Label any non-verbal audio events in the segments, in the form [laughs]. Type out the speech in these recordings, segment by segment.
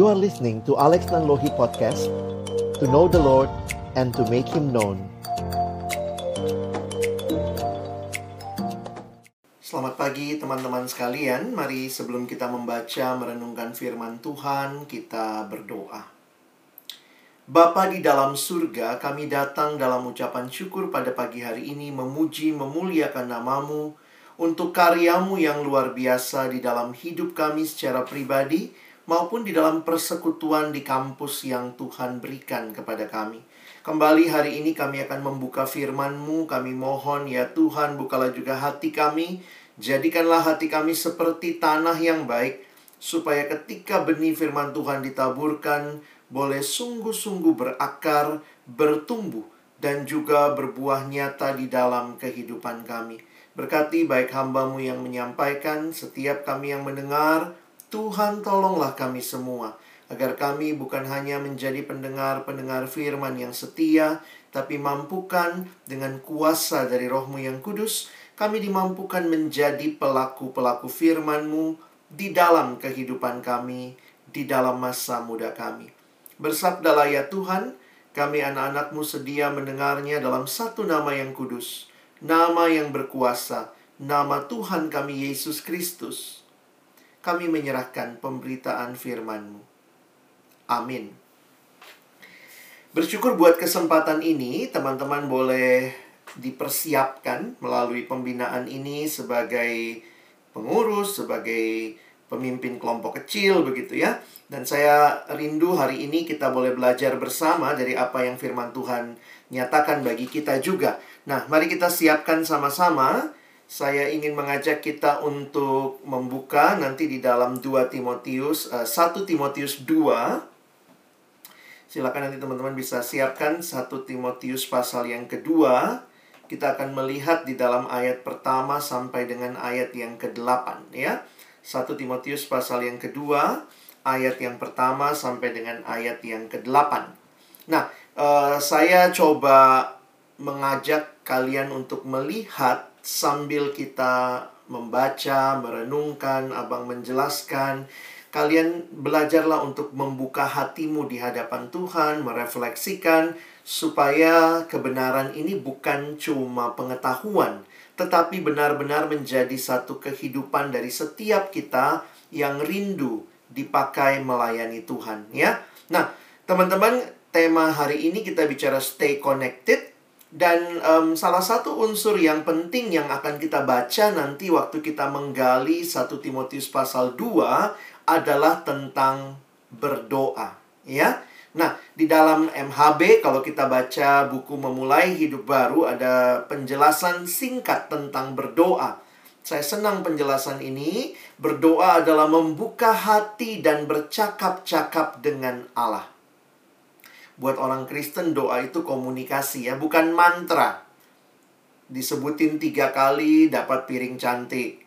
You are listening to Alex Nanlohi Podcast To know the Lord and to make Him known. Selamat pagi teman-teman sekalian. Mari sebelum kita membaca merenungkan firman Tuhan Kita berdoa. Bapa di dalam surga, kami datang dalam ucapan syukur pada pagi hari ini memuji, memuliakan namamu untuk karyamu yang luar biasa di dalam hidup kami secara pribadi maupun di dalam persekutuan di kampus yang Tuhan berikan kepada kami. Kembali hari ini kami akan membuka firman-Mu, kami mohon ya Tuhan bukalah juga hati kami, jadikanlah hati kami seperti tanah yang baik, supaya ketika benih firman Tuhan ditaburkan, boleh sungguh-sungguh berakar, bertumbuh, dan juga berbuah nyata di dalam kehidupan kami. Berkati baik hambamu yang menyampaikan, setiap kami yang mendengar, Tuhan tolonglah kami semua agar kami bukan hanya menjadi pendengar-pendengar firman yang setia, tapi mampukan dengan kuasa dari rohmu yang kudus, kami dimampukan menjadi pelaku-pelaku firman-Mu di dalam kehidupan kami, di dalam masa muda kami. Bersabdalah ya Tuhan, kami anak-anakmu sedia mendengarnya dalam satu nama yang kudus, nama yang berkuasa, nama Tuhan kami Yesus Kristus kami menyerahkan pemberitaan firman-Mu. Amin. Bersyukur buat kesempatan ini, teman-teman boleh dipersiapkan melalui pembinaan ini sebagai pengurus, sebagai pemimpin kelompok kecil begitu ya. Dan saya rindu hari ini kita boleh belajar bersama dari apa yang firman Tuhan nyatakan bagi kita juga. Nah, mari kita siapkan sama-sama saya ingin mengajak kita untuk membuka nanti di dalam 2 Timotius uh, eh, 1 Timotius 2 Silakan nanti teman-teman bisa siapkan 1 Timotius pasal yang kedua. Kita akan melihat di dalam ayat pertama sampai dengan ayat yang ke-8 ya. 1 Timotius pasal yang kedua ayat yang pertama sampai dengan ayat yang ke-8 Nah, uh, saya coba mengajak kalian untuk melihat sambil kita membaca, merenungkan, Abang menjelaskan, kalian belajarlah untuk membuka hatimu di hadapan Tuhan, merefleksikan supaya kebenaran ini bukan cuma pengetahuan, tetapi benar-benar menjadi satu kehidupan dari setiap kita yang rindu dipakai melayani Tuhan, ya. Nah, teman-teman, tema hari ini kita bicara stay connected dan um, salah satu unsur yang penting yang akan kita baca nanti waktu kita menggali 1 Timotius pasal 2 adalah tentang berdoa, ya. Nah, di dalam MHB kalau kita baca buku Memulai Hidup Baru ada penjelasan singkat tentang berdoa. Saya senang penjelasan ini. Berdoa adalah membuka hati dan bercakap-cakap dengan Allah. Buat orang Kristen doa itu komunikasi ya, bukan mantra. Disebutin tiga kali dapat piring cantik.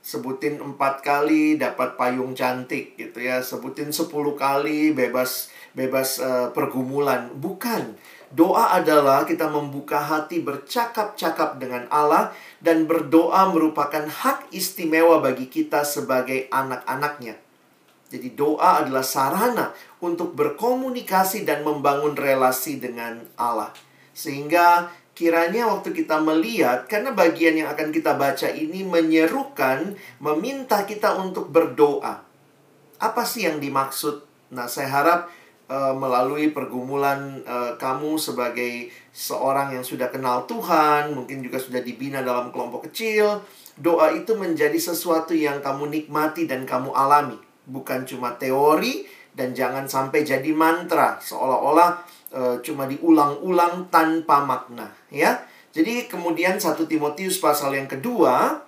Sebutin empat kali dapat payung cantik gitu ya. Sebutin sepuluh kali bebas bebas uh, pergumulan. Bukan. Doa adalah kita membuka hati bercakap-cakap dengan Allah dan berdoa merupakan hak istimewa bagi kita sebagai anak-anaknya. Jadi doa adalah sarana untuk berkomunikasi dan membangun relasi dengan Allah. Sehingga kiranya waktu kita melihat, karena bagian yang akan kita baca ini menyerukan, meminta kita untuk berdoa. Apa sih yang dimaksud? Nah, saya harap uh, melalui pergumulan uh, kamu sebagai seorang yang sudah kenal Tuhan, mungkin juga sudah dibina dalam kelompok kecil, doa itu menjadi sesuatu yang kamu nikmati dan kamu alami bukan cuma teori dan jangan sampai jadi mantra seolah-olah e, cuma diulang-ulang tanpa makna ya. Jadi kemudian satu Timotius pasal yang kedua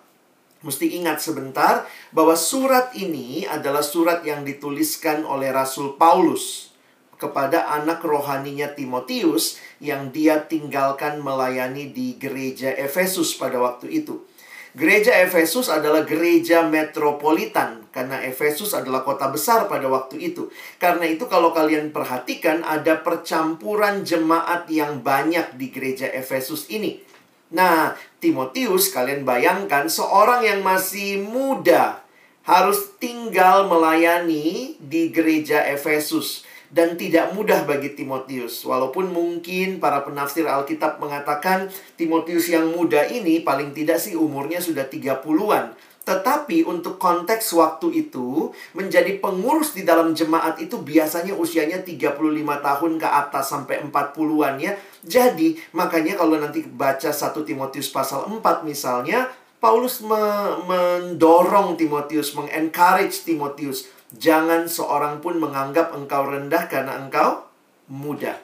mesti ingat sebentar bahwa surat ini adalah surat yang dituliskan oleh Rasul Paulus kepada anak rohaninya Timotius yang dia tinggalkan melayani di gereja Efesus pada waktu itu. Gereja Efesus adalah gereja metropolitan karena Efesus adalah kota besar pada waktu itu. Karena itu kalau kalian perhatikan ada percampuran jemaat yang banyak di gereja Efesus ini. Nah, Timotius kalian bayangkan seorang yang masih muda harus tinggal melayani di gereja Efesus dan tidak mudah bagi Timotius. Walaupun mungkin para penafsir Alkitab mengatakan Timotius yang muda ini paling tidak sih umurnya sudah 30-an. Tetapi untuk konteks waktu itu, menjadi pengurus di dalam jemaat itu biasanya usianya 35 tahun ke atas sampai 40-an ya. Jadi, makanya kalau nanti baca 1 Timotius pasal 4 misalnya, Paulus me mendorong Timotius, mengencourage Timotius, jangan seorang pun menganggap engkau rendah karena engkau muda.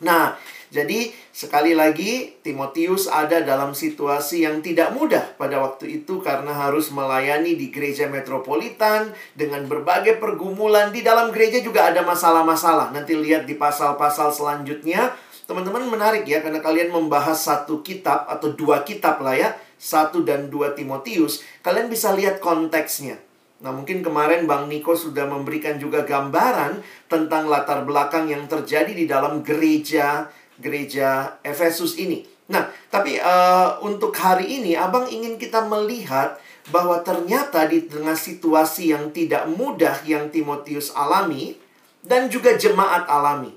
Nah, jadi sekali lagi Timotius ada dalam situasi yang tidak mudah pada waktu itu karena harus melayani di gereja metropolitan dengan berbagai pergumulan di dalam gereja juga ada masalah-masalah. Nanti lihat di pasal-pasal selanjutnya, teman-teman menarik ya karena kalian membahas satu kitab atau dua kitab lah ya, satu dan dua Timotius, kalian bisa lihat konteksnya. Nah, mungkin kemarin Bang Niko sudah memberikan juga gambaran tentang latar belakang yang terjadi di dalam gereja gereja Efesus ini. Nah, tapi uh, untuk hari ini Abang ingin kita melihat bahwa ternyata di tengah situasi yang tidak mudah yang Timotius alami dan juga jemaat alami.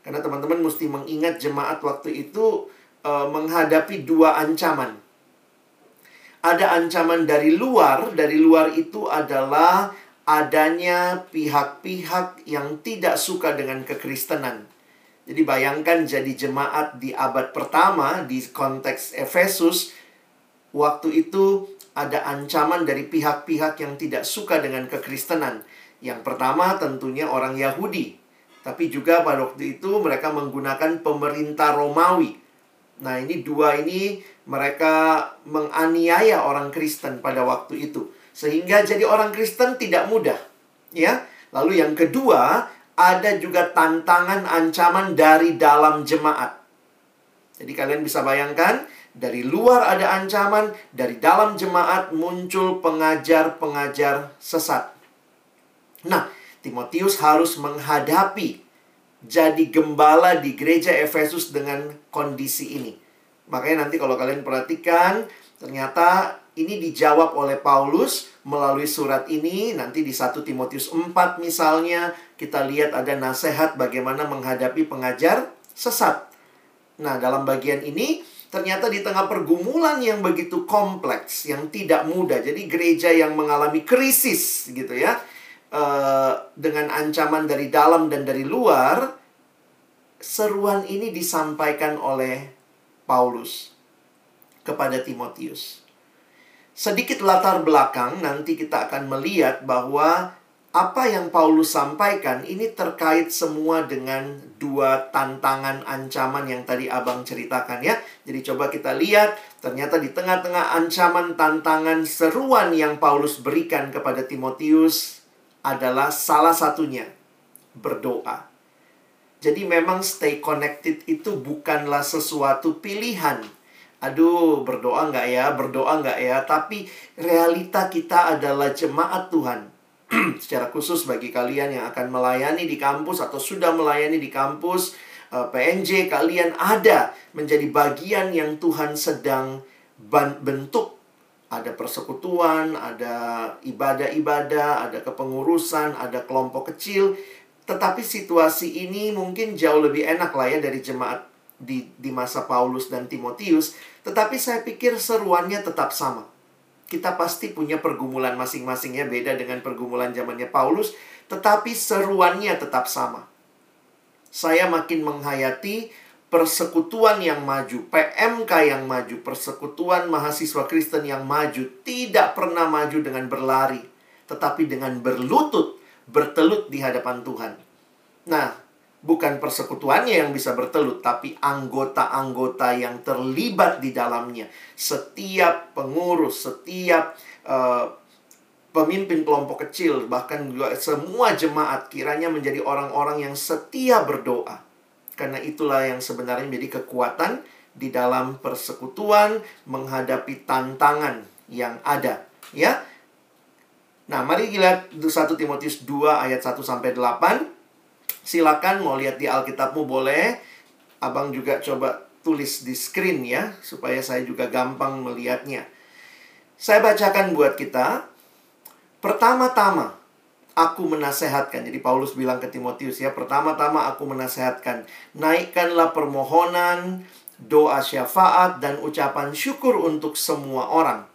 Karena teman-teman mesti mengingat jemaat waktu itu uh, menghadapi dua ancaman. Ada ancaman dari luar, dari luar itu adalah adanya pihak-pihak yang tidak suka dengan kekristenan. Jadi bayangkan jadi jemaat di abad pertama di konteks Efesus waktu itu ada ancaman dari pihak-pihak yang tidak suka dengan kekristenan. Yang pertama tentunya orang Yahudi. Tapi juga pada waktu itu mereka menggunakan pemerintah Romawi. Nah, ini dua ini mereka menganiaya orang Kristen pada waktu itu. Sehingga jadi orang Kristen tidak mudah, ya. Lalu yang kedua, ada juga tantangan ancaman dari dalam jemaat. Jadi kalian bisa bayangkan, dari luar ada ancaman, dari dalam jemaat muncul pengajar-pengajar sesat. Nah, Timotius harus menghadapi jadi gembala di gereja Efesus dengan kondisi ini. Makanya nanti kalau kalian perhatikan, ternyata ini dijawab oleh Paulus melalui surat ini. Nanti di 1 Timotius 4 misalnya, kita lihat ada nasihat bagaimana menghadapi pengajar sesat. Nah, dalam bagian ini ternyata di tengah pergumulan yang begitu kompleks, yang tidak mudah. Jadi gereja yang mengalami krisis gitu ya. Uh, dengan ancaman dari dalam dan dari luar, seruan ini disampaikan oleh Paulus kepada Timotius. Sedikit latar belakang, nanti kita akan melihat bahwa apa yang Paulus sampaikan ini terkait semua dengan dua tantangan ancaman yang tadi Abang ceritakan ya. Jadi coba kita lihat ternyata di tengah-tengah ancaman tantangan seruan yang Paulus berikan kepada Timotius adalah salah satunya berdoa. Jadi memang stay connected itu bukanlah sesuatu pilihan. Aduh, berdoa nggak ya, berdoa nggak ya. Tapi realita kita adalah jemaat Tuhan [clears throat] secara khusus bagi kalian yang akan melayani di kampus atau sudah melayani di kampus eh, PNJ kalian ada menjadi bagian yang Tuhan sedang bentuk ada persekutuan, ada ibadah-ibadah, ada kepengurusan, ada kelompok kecil. Tetapi situasi ini mungkin jauh lebih enak lah ya dari jemaat di, di masa Paulus dan Timotius. Tetapi saya pikir seruannya tetap sama kita pasti punya pergumulan masing-masing ya, beda dengan pergumulan zamannya Paulus, tetapi seruannya tetap sama. Saya makin menghayati persekutuan yang maju, PMK yang maju, persekutuan mahasiswa Kristen yang maju, tidak pernah maju dengan berlari, tetapi dengan berlutut, bertelut di hadapan Tuhan. Nah, bukan persekutuannya yang bisa bertelut, tapi anggota-anggota yang terlibat di dalamnya. Setiap pengurus, setiap uh, pemimpin kelompok kecil, bahkan juga semua jemaat kiranya menjadi orang-orang yang setia berdoa. Karena itulah yang sebenarnya menjadi kekuatan di dalam persekutuan menghadapi tantangan yang ada, ya. Nah, mari kita lihat 1 Timotius 2 ayat 1 sampai 8. Silakan mau lihat di Alkitabmu boleh. Abang juga coba tulis di screen ya, supaya saya juga gampang melihatnya. Saya bacakan buat kita. Pertama-tama aku menasehatkan. Jadi Paulus bilang ke Timotius ya, pertama-tama aku menasehatkan, naikkanlah permohonan, doa syafaat dan ucapan syukur untuk semua orang.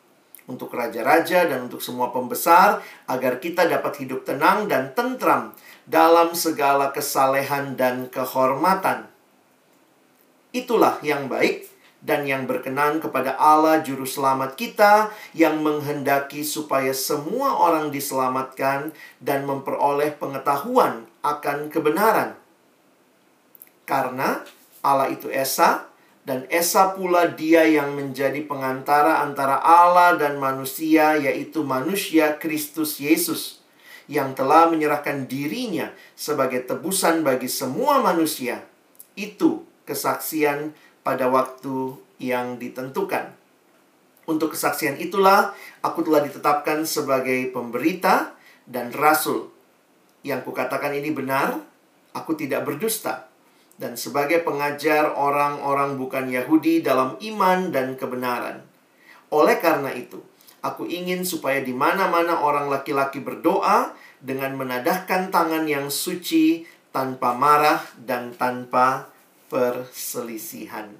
Untuk raja-raja dan untuk semua pembesar agar kita dapat hidup tenang dan tentram dalam segala kesalehan dan kehormatan. Itulah yang baik dan yang berkenan kepada Allah juru selamat kita yang menghendaki supaya semua orang diselamatkan dan memperoleh pengetahuan akan kebenaran. Karena Allah itu Esa dan Esa pula dia yang menjadi pengantara antara Allah dan manusia yaitu manusia Kristus Yesus yang telah menyerahkan dirinya sebagai tebusan bagi semua manusia. Itu kesaksian pada waktu yang ditentukan. Untuk kesaksian itulah aku telah ditetapkan sebagai pemberita dan rasul. Yang kukatakan ini benar, aku tidak berdusta. Dan sebagai pengajar orang-orang bukan Yahudi dalam iman dan kebenaran. Oleh karena itu, aku ingin supaya di mana-mana orang laki-laki berdoa dengan menadahkan tangan yang suci tanpa marah dan tanpa perselisihan.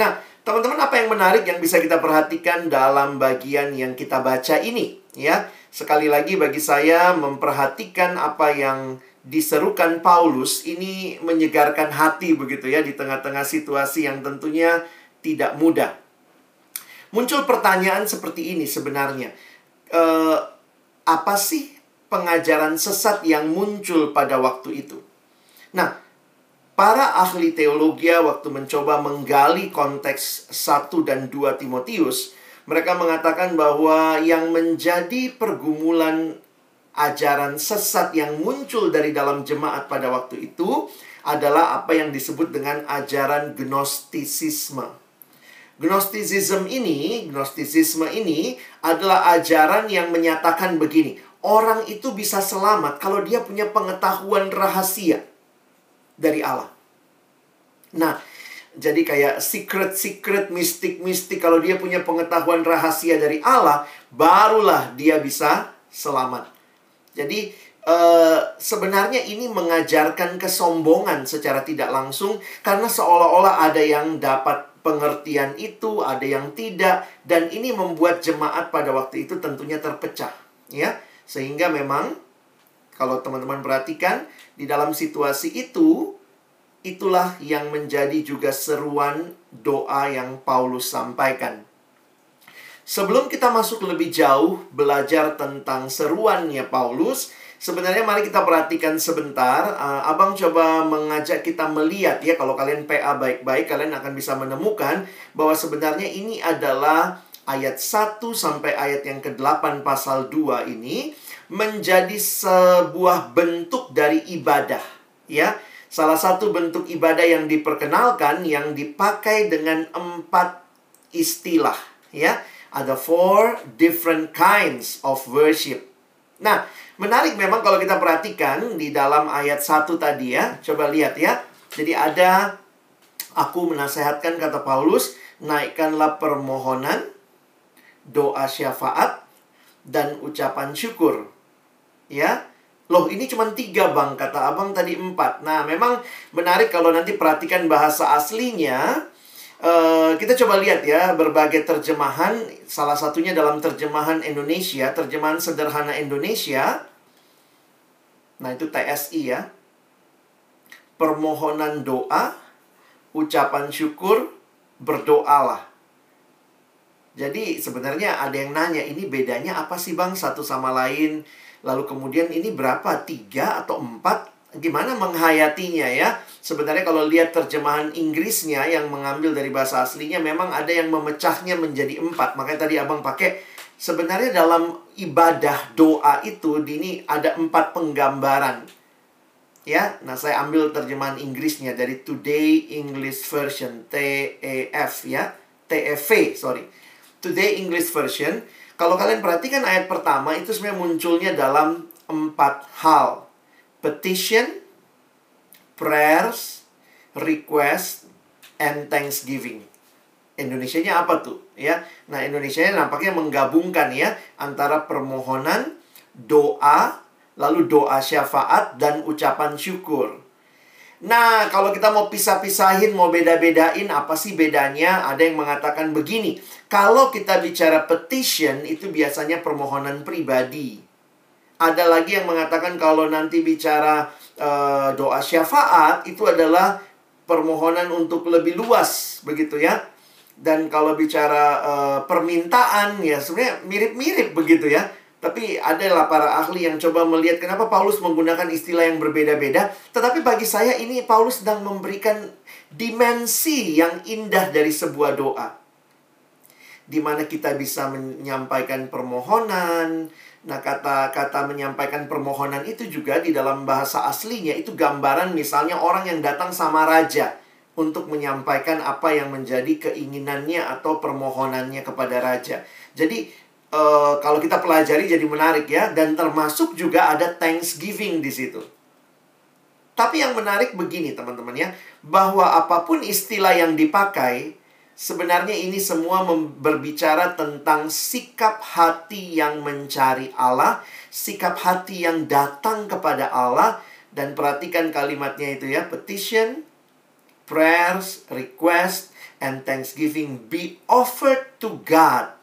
Nah, teman-teman apa yang menarik yang bisa kita perhatikan dalam bagian yang kita baca ini, ya? Sekali lagi bagi saya memperhatikan apa yang diserukan Paulus ini menyegarkan hati begitu ya di tengah-tengah situasi yang tentunya tidak mudah. Muncul pertanyaan seperti ini sebenarnya. E, apa sih pengajaran sesat yang muncul pada waktu itu? Nah, Para ahli teologi waktu mencoba menggali konteks 1 dan 2 Timotius, mereka mengatakan bahwa yang menjadi pergumulan ajaran sesat yang muncul dari dalam jemaat pada waktu itu adalah apa yang disebut dengan ajaran gnostisisme. Gnostisisme ini, gnostisisme ini adalah ajaran yang menyatakan begini, orang itu bisa selamat kalau dia punya pengetahuan rahasia dari Allah. Nah, jadi kayak secret-secret, mistik-mistik. Kalau dia punya pengetahuan rahasia dari Allah, barulah dia bisa selamat. Jadi, uh, sebenarnya ini mengajarkan kesombongan secara tidak langsung. Karena seolah-olah ada yang dapat pengertian itu, ada yang tidak. Dan ini membuat jemaat pada waktu itu tentunya terpecah. ya Sehingga memang, kalau teman-teman perhatikan, di dalam situasi itu, itulah yang menjadi juga seruan doa yang Paulus sampaikan. Sebelum kita masuk lebih jauh belajar tentang seruannya Paulus, sebenarnya mari kita perhatikan sebentar. Uh, abang coba mengajak kita melihat ya, kalau kalian PA baik-baik, kalian akan bisa menemukan bahwa sebenarnya ini adalah ayat 1 sampai ayat yang ke-8 pasal 2 ini menjadi sebuah bentuk dari ibadah, ya Salah satu bentuk ibadah yang diperkenalkan yang dipakai dengan empat istilah, ya. Ada four different kinds of worship. Nah, menarik memang kalau kita perhatikan di dalam ayat satu tadi ya. Coba lihat ya. Jadi ada aku menasehatkan kata Paulus, naikkanlah permohonan, doa syafaat dan ucapan syukur. Ya, Loh ini cuma tiga bang, kata abang tadi empat. Nah memang menarik kalau nanti perhatikan bahasa aslinya. Uh, kita coba lihat ya berbagai terjemahan. Salah satunya dalam terjemahan Indonesia, terjemahan sederhana Indonesia. Nah itu TSI ya. Permohonan doa, ucapan syukur, berdoalah. Jadi sebenarnya ada yang nanya ini bedanya apa sih bang satu sama lain? Lalu kemudian ini berapa? Tiga atau empat? Gimana menghayatinya ya? Sebenarnya kalau lihat terjemahan Inggrisnya yang mengambil dari bahasa aslinya memang ada yang memecahnya menjadi empat. Makanya tadi abang pakai sebenarnya dalam ibadah doa itu ini ada empat penggambaran. Ya, nah saya ambil terjemahan Inggrisnya dari Today English Version TEF ya, TEV sorry. Today English Version kalau kalian perhatikan ayat pertama itu sebenarnya munculnya dalam empat hal. Petition, prayers, request, and thanksgiving. Indonesia-nya apa tuh? Ya. Nah, Indonesia-nya nampaknya menggabungkan ya antara permohonan, doa, lalu doa syafaat dan ucapan syukur. Nah, kalau kita mau pisah-pisahin, mau beda-bedain, apa sih bedanya? Ada yang mengatakan begini, kalau kita bicara petition, itu biasanya permohonan pribadi. Ada lagi yang mengatakan kalau nanti bicara uh, doa syafaat, itu adalah permohonan untuk lebih luas, begitu ya. Dan kalau bicara uh, permintaan, ya sebenarnya mirip-mirip begitu ya. Tapi adalah para ahli yang coba melihat kenapa Paulus menggunakan istilah yang berbeda-beda. Tetapi bagi saya ini Paulus sedang memberikan dimensi yang indah dari sebuah doa. Di mana kita bisa menyampaikan permohonan. Nah, kata-kata menyampaikan permohonan itu juga di dalam bahasa aslinya itu gambaran misalnya orang yang datang sama raja untuk menyampaikan apa yang menjadi keinginannya atau permohonannya kepada raja. Jadi uh, kalau kita pelajari jadi menarik ya. Dan termasuk juga ada Thanksgiving di situ. Tapi yang menarik begini teman-teman ya, bahwa apa pun istilah yang dipakai sebenarnya ini semua berbicara tentang sikap hati yang mencari Allah, sikap hati yang datang kepada Allah. Dan perhatikan kalimatnya itu ya, petition, prayers, request and thanksgiving be offered to God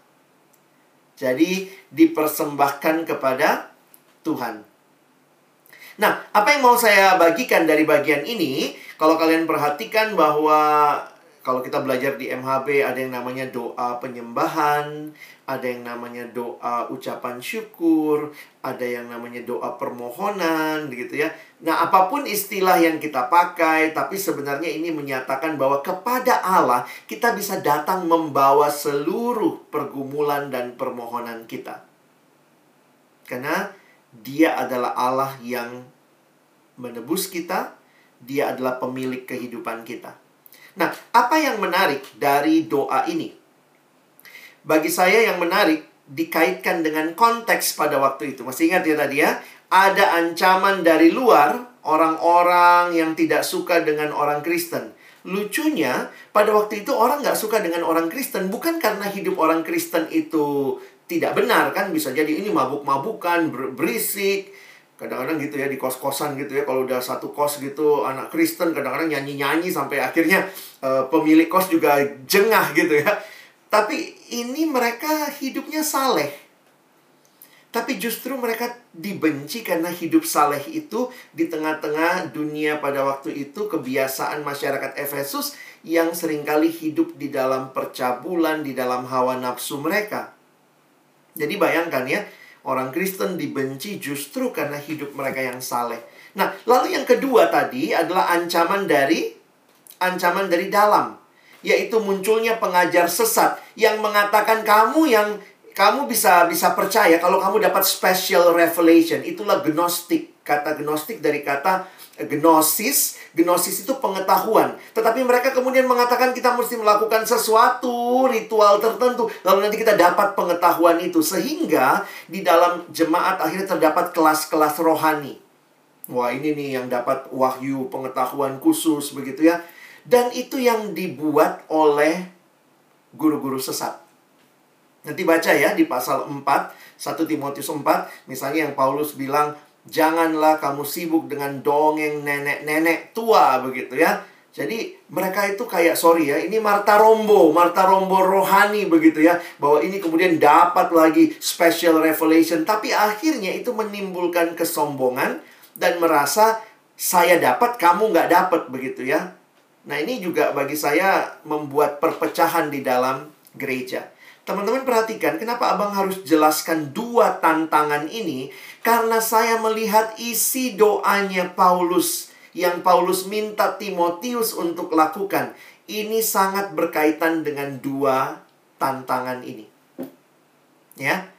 jadi dipersembahkan kepada Tuhan. Nah, apa yang mau saya bagikan dari bagian ini? Kalau kalian perhatikan bahwa kalau kita belajar di MHB ada yang namanya doa penyembahan, ada yang namanya doa ucapan syukur, ada yang namanya doa permohonan gitu ya. Nah, apa pun istilah yang kita pakai, tapi sebenarnya ini menyatakan bahwa kepada Allah kita bisa datang membawa seluruh pergumulan dan permohonan kita. Karena dia adalah Allah yang menebus kita, dia adalah pemilik kehidupan kita. Nah, apa yang menarik dari doa ini? Bagi saya yang menarik dikaitkan dengan konteks pada waktu itu. Masih ingat ya tadi ya? Ada ancaman dari luar orang-orang yang tidak suka dengan orang Kristen. Lucunya, pada waktu itu orang nggak suka dengan orang Kristen bukan karena hidup orang Kristen itu tidak benar kan bisa jadi ini mabuk-mabukan, berisik, kadang-kadang gitu ya di kos-kosan gitu ya kalau udah satu kos gitu anak Kristen kadang-kadang nyanyi-nyanyi sampai akhirnya uh, pemilik kos juga jengah gitu ya tapi ini mereka hidupnya saleh tapi justru mereka dibenci karena hidup saleh itu di tengah-tengah dunia pada waktu itu kebiasaan masyarakat Efesus yang sering kali hidup di dalam percabulan, di dalam hawa nafsu mereka. Jadi bayangkan ya, Orang Kristen dibenci justru karena hidup mereka yang saleh. Nah, lalu yang kedua tadi adalah ancaman dari ancaman dari dalam, yaitu munculnya pengajar sesat yang mengatakan kamu yang kamu bisa bisa percaya kalau kamu dapat special revelation. Itulah gnostik. Kata gnostik dari kata gnosis. Gnosis itu pengetahuan. Tetapi mereka kemudian mengatakan kita mesti melakukan sesuatu ritual tertentu. Lalu nanti kita dapat pengetahuan itu. Sehingga di dalam jemaat akhirnya terdapat kelas-kelas rohani. Wah ini nih yang dapat wahyu pengetahuan khusus begitu ya. Dan itu yang dibuat oleh guru-guru sesat. Nanti baca ya di pasal 4, 1 Timotius 4, misalnya yang Paulus bilang, Janganlah kamu sibuk dengan dongeng nenek-nenek tua begitu ya. Jadi mereka itu kayak sorry ya, ini Marta Rombo, Marta Rombo rohani begitu ya, bahwa ini kemudian dapat lagi special revelation, tapi akhirnya itu menimbulkan kesombongan dan merasa saya dapat, kamu nggak dapat begitu ya. Nah ini juga bagi saya membuat perpecahan di dalam gereja. Teman-teman perhatikan kenapa abang harus jelaskan dua tantangan ini? Karena saya melihat isi doanya Paulus Yang Paulus minta Timotius untuk lakukan. Ini sangat berkaitan dengan dua tantangan ini. Ya.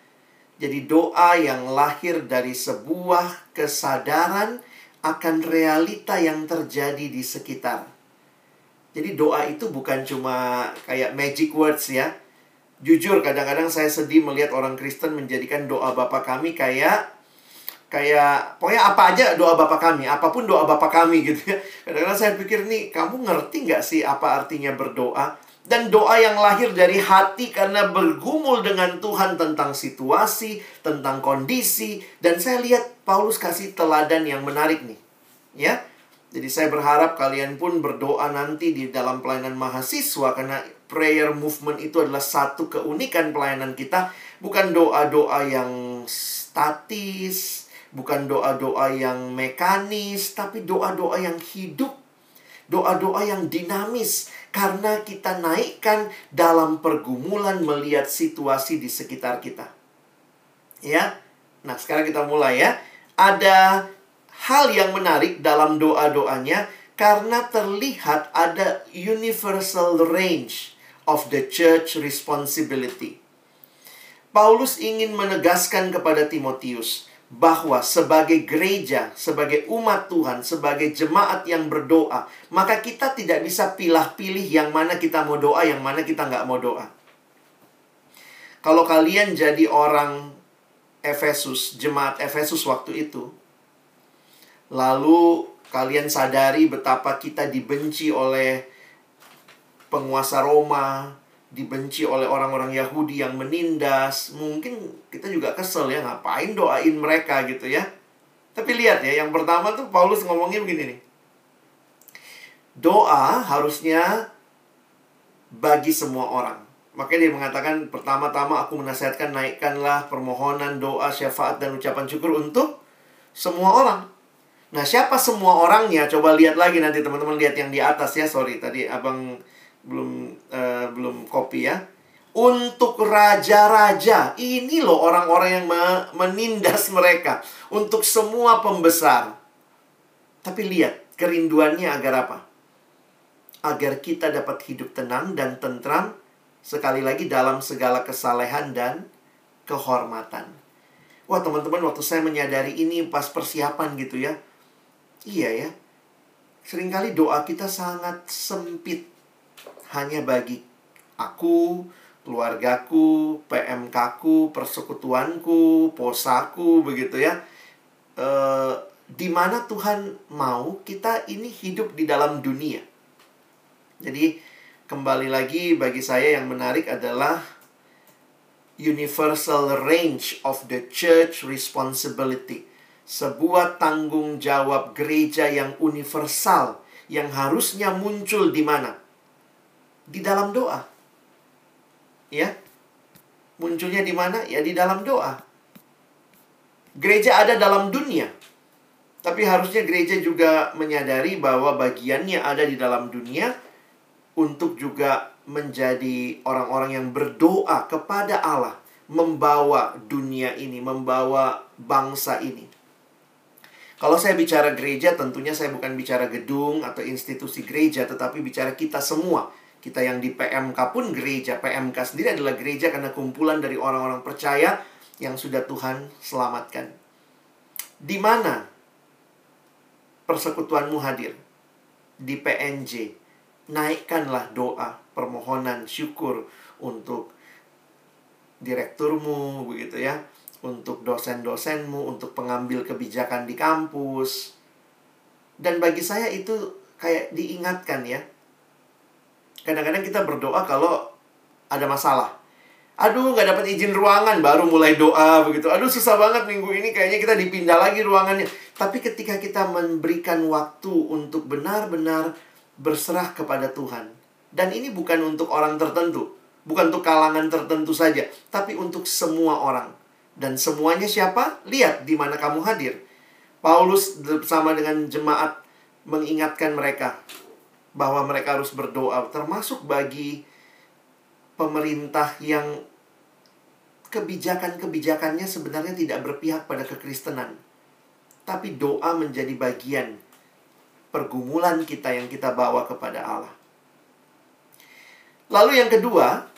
Jadi doa yang lahir dari sebuah kesadaran Akan realita yang terjadi di sekitar. Jadi doa itu bukan cuma kayak magic words ya Jujur kadang-kadang saya sedih melihat orang Kristen menjadikan doa Bapa kami kayak kayak pokoknya apa aja doa Bapa kami, apa pun doa Bapa kami gitu ya. Kadang-kadang saya pikir nih, kamu ngerti nggak sih apa artinya berdoa? dan doa yang lahir dari hati karena bergumul dengan Tuhan tentang situasi, tentang kondisi dan saya lihat Paulus kasih teladan yang menarik nih. Ya. Jadi saya berharap kalian pun berdoa nanti di dalam pelayanan mahasiswa karena prayer movement itu adalah satu keunikan pelayanan kita, bukan doa-doa yang statis, bukan doa-doa yang mekanis, tapi doa-doa yang hidup doa-doa yang dinamis karena kita naikkan dalam pergumulan melihat situasi di sekitar kita. Ya. Nah, sekarang kita mulai ya. Ada hal yang menarik dalam doa-doanya karena terlihat ada universal range of the church responsibility. Paulus ingin menegaskan kepada Timotius bahwa sebagai gereja, sebagai umat Tuhan, sebagai jemaat yang berdoa, maka kita tidak bisa pilih-pilih yang mana kita mau doa, yang mana kita nggak mau doa. Kalau kalian jadi orang Efesus, jemaat Efesus waktu itu, lalu kalian sadari betapa kita dibenci oleh penguasa Roma, dibenci oleh orang-orang Yahudi yang menindas, mungkin kita juga kesel ya ngapain doain mereka gitu ya. Tapi lihat ya, yang pertama tuh Paulus ngomongnya begini nih. Doa harusnya bagi semua orang. Makanya dia mengatakan pertama-tama aku menasihatkan naikkanlah permohonan, doa, syafaat dan ucapan syukur untuk semua orang. Nah, siapa semua orangnya? Coba lihat lagi nanti teman-teman lihat yang di atas ya. Sorry, tadi Abang belum uh, belum kopi ya. Untuk raja-raja, ini loh orang-orang yang menindas mereka. Untuk semua pembesar. Tapi lihat, kerinduannya agar apa? Agar kita dapat hidup tenang dan tentram, sekali lagi dalam segala kesalehan dan kehormatan. Wah teman-teman, waktu saya menyadari ini pas persiapan gitu ya. Iya ya, sering kali doa kita sangat sempit hanya bagi aku, keluargaku, PMK-ku, persekutuanku, posaku, begitu ya. E, di mana Tuhan mau kita ini hidup di dalam dunia. Jadi kembali lagi bagi saya yang menarik adalah universal range of the church responsibility. Sebuah tanggung jawab gereja yang universal yang harusnya muncul di mana? Di dalam doa. Ya. Munculnya di mana? Ya di dalam doa. Gereja ada dalam dunia. Tapi harusnya gereja juga menyadari bahwa bagiannya ada di dalam dunia untuk juga menjadi orang-orang yang berdoa kepada Allah, membawa dunia ini, membawa bangsa ini. Kalau saya bicara gereja, tentunya saya bukan bicara gedung atau institusi gereja, tetapi bicara kita semua kita yang di PMK pun gereja. PMK sendiri adalah gereja karena kumpulan dari orang-orang percaya yang sudah Tuhan selamatkan. Di mana persekutuanmu hadir? Di PNJ. Naikkanlah doa, permohonan, syukur untuk direkturmu, begitu ya. Untuk dosen-dosenmu, untuk pengambil kebijakan di kampus. Dan bagi saya itu kayak diingatkan ya Kadang-kadang kita berdoa kalau ada masalah. Aduh, nggak dapat izin ruangan, baru mulai doa begitu. Aduh, susah banget minggu ini, kayaknya kita dipindah lagi ruangannya. Tapi ketika kita memberikan waktu untuk benar-benar berserah kepada Tuhan. Dan ini bukan untuk orang tertentu. Bukan untuk kalangan tertentu saja. Tapi untuk semua orang. Dan semuanya siapa? Lihat di mana kamu hadir. Paulus bersama dengan jemaat mengingatkan mereka bahwa mereka harus berdoa, termasuk bagi pemerintah yang kebijakan-kebijakannya sebenarnya tidak berpihak pada kekristenan. Tapi doa menjadi bagian pergumulan kita yang kita bawa kepada Allah. Lalu yang kedua,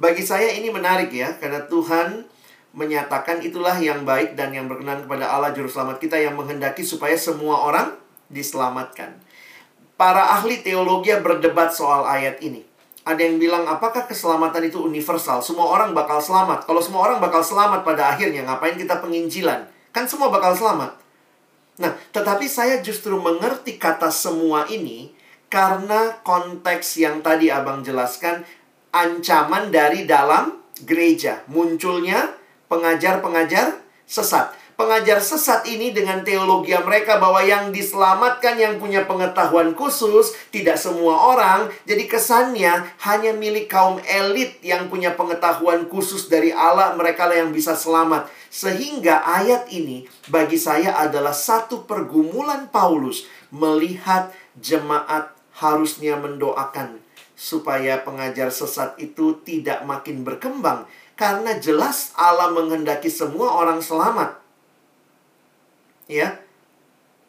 bagi saya ini menarik ya, karena Tuhan menyatakan itulah yang baik dan yang berkenan kepada Allah Juru Selamat kita yang menghendaki supaya semua orang diselamatkan. Para ahli teologi berdebat soal ayat ini. Ada yang bilang, apakah keselamatan itu universal? Semua orang bakal selamat. Kalau semua orang bakal selamat pada akhirnya, ngapain kita penginjilan? Kan semua bakal selamat. Nah, tetapi saya justru mengerti kata semua ini Karena konteks yang tadi Abang jelaskan, ancaman dari dalam gereja. Munculnya pengajar-pengajar sesat. Pengajar sesat ini dengan teologi mereka bahwa yang diselamatkan yang punya pengetahuan khusus, tidak semua orang. Jadi kesannya hanya milik kaum elit yang punya pengetahuan khusus dari Allah, mereka lah yang bisa selamat. Sehingga ayat ini bagi saya adalah satu pergumulan Paulus melihat jemaat harusnya mendoakan supaya pengajar sesat itu tidak makin berkembang karena jelas Allah menghendaki semua orang selamat. Ya.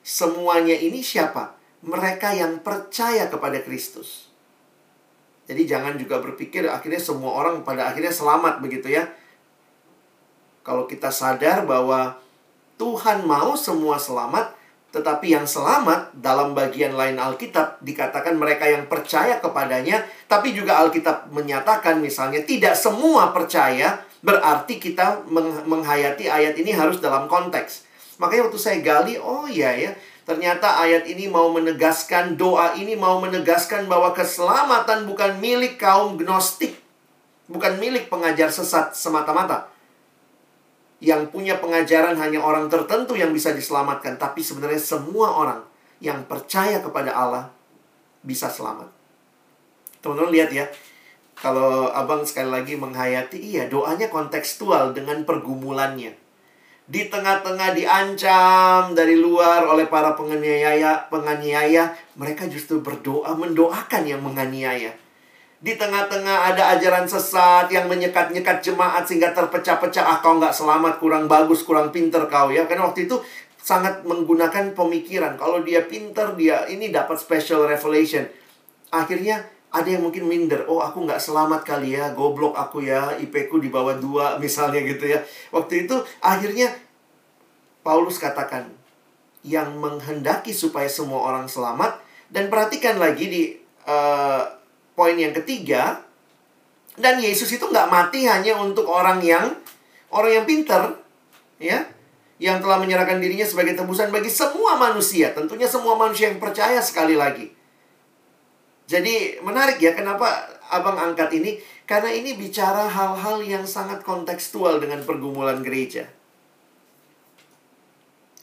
Semuanya ini siapa? Mereka yang percaya kepada Kristus. Jadi jangan juga berpikir akhirnya semua orang pada akhirnya selamat begitu ya. Kalau kita sadar bahwa Tuhan mau semua selamat, tetapi yang selamat dalam bagian lain Alkitab dikatakan mereka yang percaya kepadanya, tapi juga Alkitab menyatakan misalnya tidak semua percaya, berarti kita menghayati ayat ini harus dalam konteks. Makanya waktu saya gali, oh iya ya, ternyata ayat ini mau menegaskan, doa ini mau menegaskan bahwa keselamatan bukan milik kaum gnostik, bukan milik pengajar sesat semata-mata yang punya pengajaran hanya orang tertentu yang bisa diselamatkan, tapi sebenarnya semua orang yang percaya kepada Allah bisa selamat. Teman-teman lihat ya, kalau abang sekali lagi menghayati, iya doanya kontekstual dengan pergumulannya. Di tengah-tengah diancam dari luar oleh para penganiaya, penganiaya, mereka justru berdoa mendoakan yang menganiaya. Di tengah-tengah ada ajaran sesat yang menyekat-nyekat jemaat sehingga terpecah-pecah. Ah, kau nggak selamat, kurang bagus, kurang pinter kau ya. Karena waktu itu sangat menggunakan pemikiran. Kalau dia pinter, dia ini dapat special revelation. Akhirnya ada yang mungkin minder. Oh, aku nggak selamat kali ya. Goblok aku ya. IP ku di bawah dua [laughs] misalnya gitu ya. Waktu itu akhirnya Paulus katakan. Yang menghendaki supaya semua orang selamat. Dan perhatikan lagi di... Uh, poin yang ketiga, dan Yesus itu nggak mati hanya untuk orang yang orang yang pinter, ya, yang telah menyerahkan dirinya sebagai tebusan bagi semua manusia. Tentunya semua manusia yang percaya sekali lagi. Jadi menarik ya kenapa abang angkat ini? Karena ini bicara hal-hal yang sangat kontekstual dengan pergumulan gereja.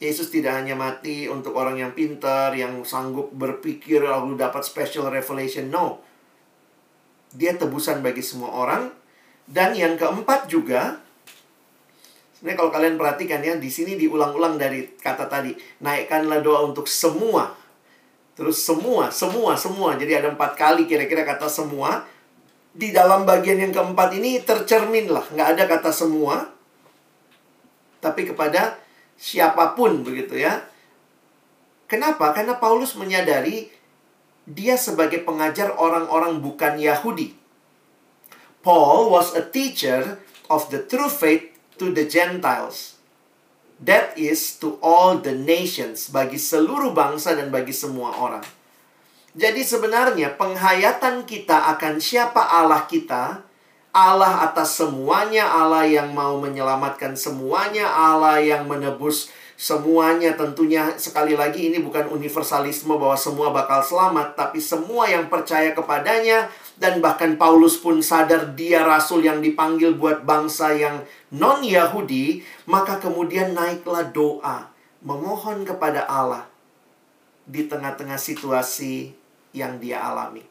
Yesus tidak hanya mati untuk orang yang pintar, yang sanggup berpikir lalu dapat special revelation. No. Dia tebusan bagi semua orang. Dan yang keempat juga, sebenarnya kalau kalian perhatikan ya, di sini diulang-ulang dari kata tadi, naikkanlah doa untuk semua. Terus semua, semua, semua. Jadi ada empat kali kira-kira kata semua. Di dalam bagian yang keempat ini tercermin lah, nggak ada kata semua. Tapi kepada siapa pun begitu ya. Kenapa? Karena Paulus menyadari dia sebagai pengajar orang-orang bukan Yahudi. Paul was a teacher of the true faith to the Gentiles. That is to all the nations, bagi seluruh bangsa dan bagi semua orang. Jadi sebenarnya penghayatan kita akan siapa Allah kita, Allah atas semuanya, Allah yang mau menyelamatkan semuanya, Allah yang menebus Semuanya tentunya sekali lagi ini bukan universalisme bahwa semua bakal selamat, tapi semua yang percaya kepadanya dan bahkan Paulus pun sadar dia rasul yang dipanggil buat bangsa yang non-Yahudi, maka kemudian naiklah doa memohon kepada Allah di tengah-tengah situasi yang dia alami.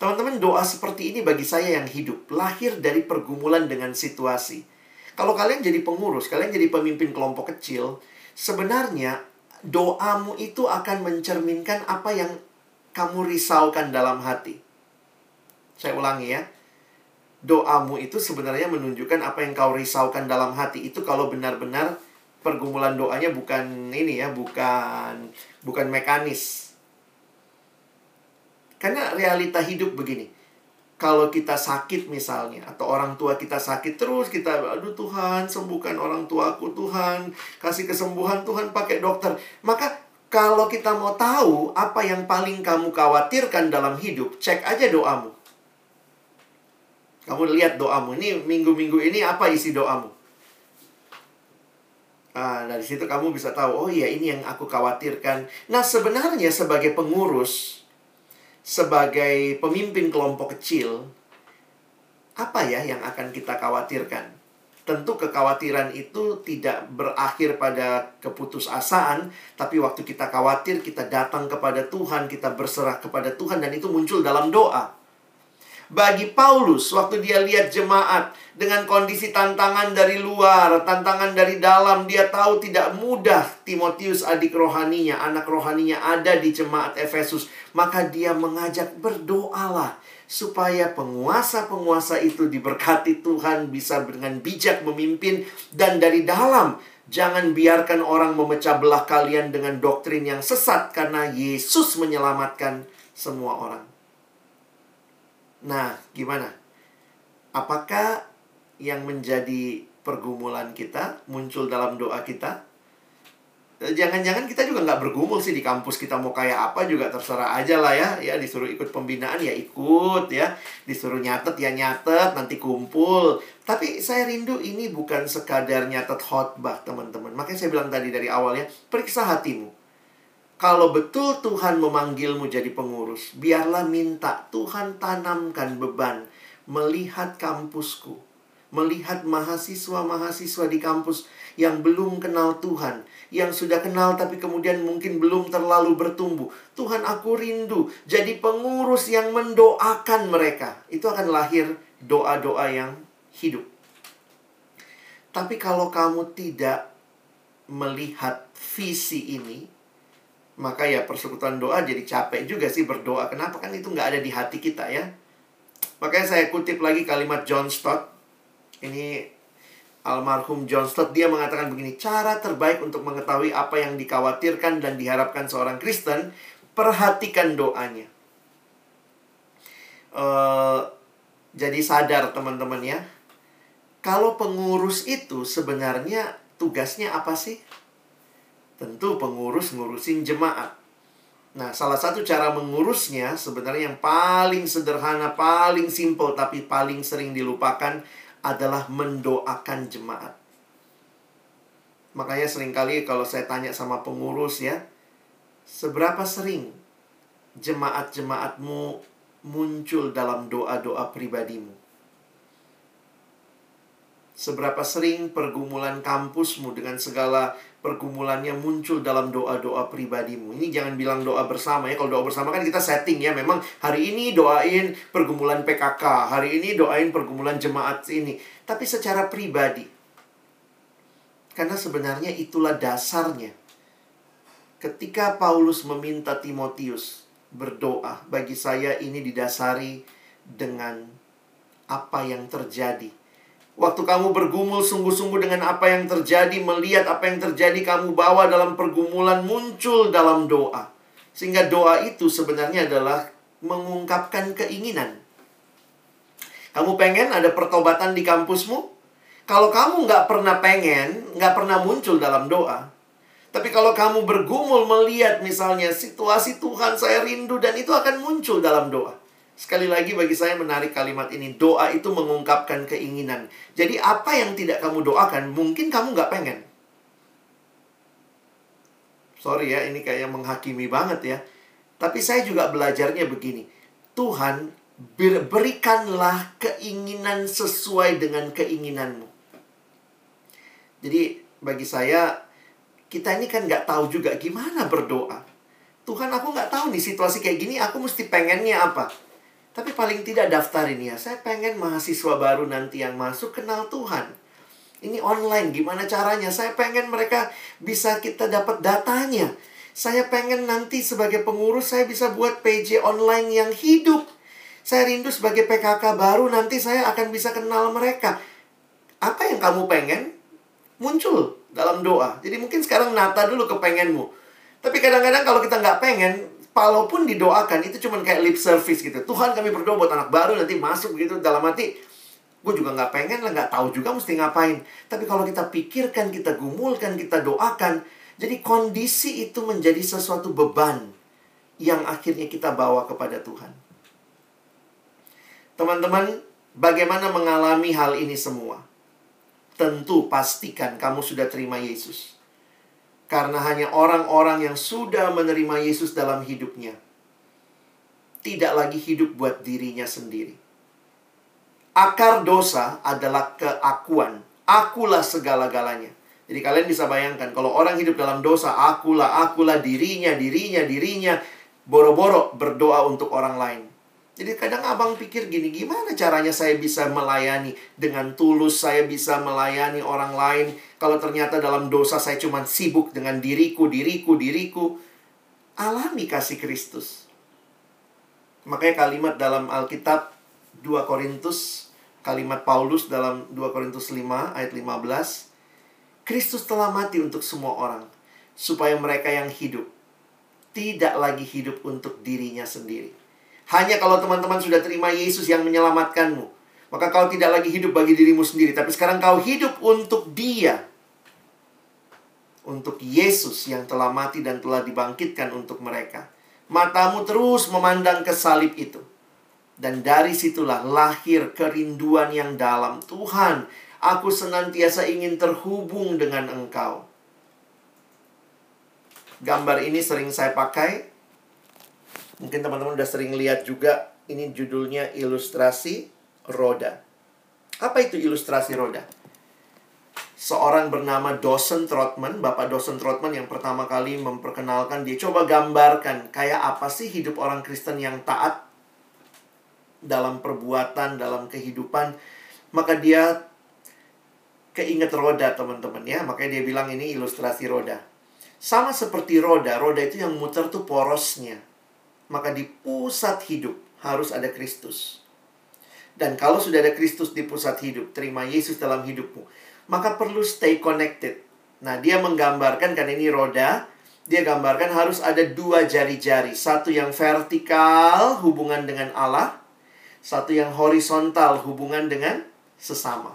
Teman-teman, doa seperti ini bagi saya yang hidup, lahir dari pergumulan dengan situasi. Kalau kalian jadi pengurus, kalian jadi pemimpin kelompok kecil, sebenarnya doamu itu akan mencerminkan apa yang kamu risaukan dalam hati. Saya ulangi ya. Doamu itu sebenarnya menunjukkan apa yang kau risaukan dalam hati. Itu kalau benar-benar pergumulan doanya bukan ini ya, bukan bukan mekanis. Karena realita hidup begini kalau kita sakit misalnya atau orang tua kita sakit terus kita aduh Tuhan sembuhkan orang tuaku Tuhan kasih kesembuhan Tuhan pakai dokter maka kalau kita mau tahu apa yang paling kamu khawatirkan dalam hidup cek aja doamu kamu lihat doamu ini minggu-minggu ini apa isi doamu Ah, dari situ kamu bisa tahu, oh iya ini yang aku khawatirkan. Nah, sebenarnya sebagai pengurus, sebagai pemimpin kelompok kecil, apa ya yang akan kita khawatirkan? Tentu kekhawatiran itu tidak berakhir pada keputusasaan, tapi waktu kita khawatir, kita datang kepada Tuhan, kita berserah kepada Tuhan, dan itu muncul dalam doa. Bagi Paulus, waktu dia lihat jemaat dengan kondisi tantangan dari luar, tantangan dari dalam, dia tahu tidak mudah Timotius adik rohaninya, anak rohaninya ada di jemaat Efesus. Maka dia mengajak berdoalah supaya penguasa-penguasa itu diberkati Tuhan bisa dengan bijak memimpin dan dari dalam jangan biarkan orang memecah belah kalian dengan doktrin yang sesat karena Yesus menyelamatkan semua orang. Nah, gimana? Apakah yang menjadi pergumulan kita muncul dalam doa kita? Eh, jangan-jangan kita juga nggak bergumul sih di kampus kita mau kayak apa juga terserah aja lah ya. Ya disuruh ikut pembinaan ya ikut ya. Disuruh nyatet ya nyatet nanti kumpul. Tapi saya rindu ini bukan sekadar nyatet khotbah teman-teman. Makanya saya bilang tadi dari awalnya periksa hatimu kalau betul Tuhan memanggilmu jadi pengurus, biarlah minta Tuhan tanamkan beban melihat kampusku, melihat mahasiswa-mahasiswa di kampus yang belum kenal Tuhan, yang sudah kenal tapi kemudian mungkin belum terlalu bertumbuh. Tuhan, aku rindu jadi pengurus yang mendoakan mereka. Itu akan lahir doa-doa yang hidup. Tapi kalau kamu tidak melihat visi ini, maka ya persekutuan doa jadi capek juga sih berdoa. Kenapa? Kan itu nggak ada di hati kita ya. Makanya saya kutip lagi kalimat John Stott. Ini almarhum John Stott. Dia mengatakan begini. Cara terbaik untuk mengetahui apa yang dikhawatirkan dan diharapkan seorang Kristen. Perhatikan doanya. Uh, jadi sadar teman-teman ya. Kalau pengurus itu sebenarnya tugasnya apa sih? Tentu pengurus ngurusin jemaat. Nah, salah satu cara mengurusnya sebenarnya yang paling sederhana, paling simple tapi paling sering dilupakan adalah mendoakan jemaat. Makanya sering kali kalau saya tanya sama pengurus ya, seberapa sering jemaat-jemaatmu muncul dalam doa-doa pribadimu? Seberapa sering pergumulan kampusmu dengan segala pergumulannya muncul dalam doa-doa pribadimu. Ini jangan bilang doa bersama ya. Kalau doa bersama kan kita setting ya. Memang hari ini doain pergumulan PKK, hari ini doain pergumulan jemaat ini. Tapi secara pribadi. Karena sebenarnya itulah dasarnya. Ketika Paulus meminta Timotius berdoa, bagi saya ini didasari dengan apa yang terjadi Waktu kamu bergumul sungguh-sungguh dengan apa yang terjadi, melihat apa yang terjadi, kamu bawa dalam pergumulan muncul dalam doa. Sehingga doa itu sebenarnya adalah mengungkapkan keinginan. Kamu pengen ada pertobatan di kampusmu? Kalau kamu nggak pernah pengen, nggak pernah muncul dalam doa. Tapi kalau kamu bergumul melihat misalnya situasi Tuhan saya rindu dan itu akan muncul dalam doa. Sekali lagi bagi saya menarik kalimat ini. Doa itu mengungkapkan keinginan. Jadi apa yang tidak kamu doakan, mungkin kamu nggak pengen. Sorry ya, ini kayak menghakimi banget ya. Tapi saya juga belajarnya begini. Tuhan, berikanlah keinginan sesuai dengan keinginanmu. Jadi bagi saya, kita ini kan nggak tahu juga gimana berdoa. Tuhan, aku nggak tahu nih situasi kayak gini, aku mesti pengennya apa. Tapi paling tidak daftar ini ya. Saya pengen mahasiswa baru nanti yang masuk kenal Tuhan. Ini online, gimana caranya? Saya pengen mereka bisa kita dapat datanya. Saya pengen nanti sebagai pengurus saya bisa buat PJ online yang hidup. Saya rindu sebagai PKK baru nanti saya akan bisa kenal mereka. Apa yang kamu pengen? Muncul dalam doa. Jadi mungkin sekarang nata dulu kepengenmu. Tapi kadang-kadang kalau kita nggak pengen, walaupun didoakan itu cuma kayak lip service gitu. Tuhan kami berdoa buat anak baru nanti masuk gitu dalam hati. Gue juga nggak pengen lah, nggak tahu juga mesti ngapain. Tapi kalau kita pikirkan, kita gumulkan, kita doakan, jadi kondisi itu menjadi sesuatu beban yang akhirnya kita bawa kepada Tuhan. Teman-teman, bagaimana mengalami hal ini semua? tentu pastikan kamu sudah terima Yesus. Karena hanya orang-orang yang sudah menerima Yesus dalam hidupnya tidak lagi hidup buat dirinya sendiri. Akar dosa adalah keakuan. Akulah segala-galanya. Jadi kalian bisa bayangkan kalau orang hidup dalam dosa, akulah, akulah dirinya, dirinya, dirinya, boro-boro berdoa untuk orang lain. Jadi kadang abang pikir gini, gimana caranya saya bisa melayani dengan tulus, saya bisa melayani orang lain. Kalau ternyata dalam dosa saya cuma sibuk dengan diriku, diriku, diriku. Alami kasih Kristus. Makanya kalimat dalam Alkitab 2 Korintus, kalimat Paulus dalam 2 Korintus 5 ayat 15. Kristus telah mati untuk semua orang, supaya mereka yang hidup tidak lagi hidup untuk dirinya sendiri hanya kalau teman-teman sudah terima Yesus yang menyelamatkanmu. Maka kau tidak lagi hidup bagi dirimu sendiri. Tapi sekarang kau hidup untuk dia. Untuk Yesus yang telah mati dan telah dibangkitkan untuk mereka. Matamu terus memandang ke salib itu. Dan dari situlah lahir kerinduan yang dalam. Tuhan, aku senantiasa ingin terhubung dengan engkau. Gambar ini sering saya pakai Mungkin teman-teman udah sering lihat juga ini judulnya ilustrasi roda. Apa itu ilustrasi roda? Seorang bernama Dawson Trotman, Bapak Dawson Trotman yang pertama kali memperkenalkan dia coba gambarkan kayak apa sih hidup orang Kristen yang taat dalam perbuatan, dalam kehidupan. Maka dia keinget roda teman-teman ya, makanya dia bilang ini ilustrasi roda. Sama seperti roda, roda itu yang muter tuh porosnya maka di pusat hidup harus ada Kristus. Dan kalau sudah ada Kristus di pusat hidup, terima Yesus dalam hidupmu, maka perlu stay connected. Nah, dia menggambarkan kan ini roda, dia gambarkan harus ada dua jari-jari, satu yang vertikal hubungan dengan Allah, satu yang horizontal hubungan dengan sesama.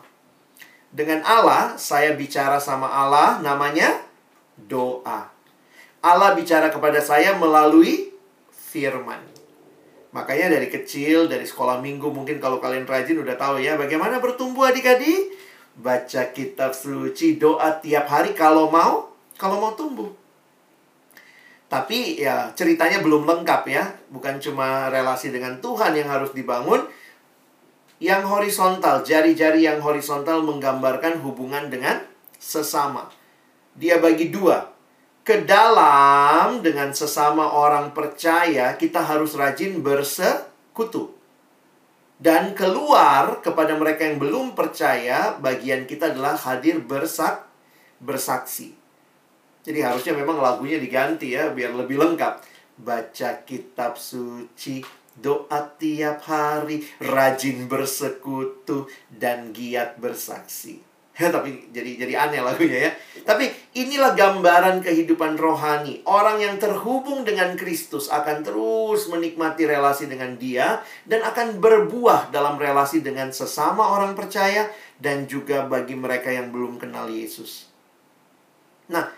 Dengan Allah, saya bicara sama Allah namanya doa. Allah bicara kepada saya melalui firman. Makanya dari kecil, dari sekolah minggu, mungkin kalau kalian rajin udah tahu ya, bagaimana bertumbuh adik-adik? Baca kitab suci, doa tiap hari kalau mau, kalau mau tumbuh. Tapi ya ceritanya belum lengkap ya, bukan cuma relasi dengan Tuhan yang harus dibangun. Yang horizontal, jari-jari yang horizontal menggambarkan hubungan dengan sesama. Dia bagi dua, ke dalam dengan sesama orang percaya, kita harus rajin bersekutu. Dan keluar kepada mereka yang belum percaya, bagian kita adalah hadir bersak bersaksi. Jadi harusnya memang lagunya diganti ya, biar lebih lengkap. Baca kitab suci, doa tiap hari, rajin bersekutu, dan giat bersaksi. Ya, [laughs] tapi jadi jadi aneh lagunya ya. Tapi inilah gambaran kehidupan rohani. Orang yang terhubung dengan Kristus akan terus menikmati relasi dengan Dia dan akan berbuah dalam relasi dengan sesama orang percaya dan juga bagi mereka yang belum kenal Yesus. Nah,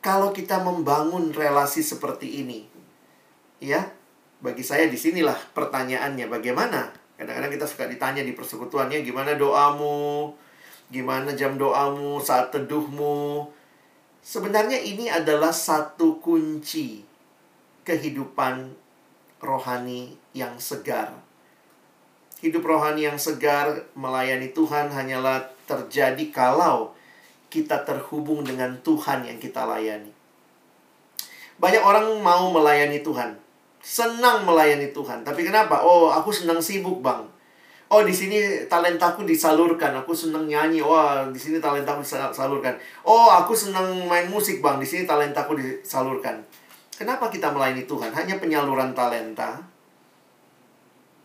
kalau kita membangun relasi seperti ini, ya, bagi saya di sinilah pertanyaannya bagaimana? Kadang-kadang kita suka ditanya di persekutuannya gimana doamu, gimana jam doamu, saat teduhmu. Sebenarnya ini adalah satu kunci kehidupan rohani yang segar. Hidup rohani yang segar melayani Tuhan hanyalah terjadi kalau kita terhubung dengan Tuhan yang kita layani. Banyak orang mau melayani Tuhan, senang melayani Tuhan, tapi kenapa? Oh, aku senang sibuk, Bang oh di sini talentaku disalurkan. Aku seneng nyanyi. Wah di sini talentaku disalurkan oh aku seneng main musik bang. Di sini talentaku disalurkan. Kenapa kita melayani Tuhan? Hanya penyaluran talenta?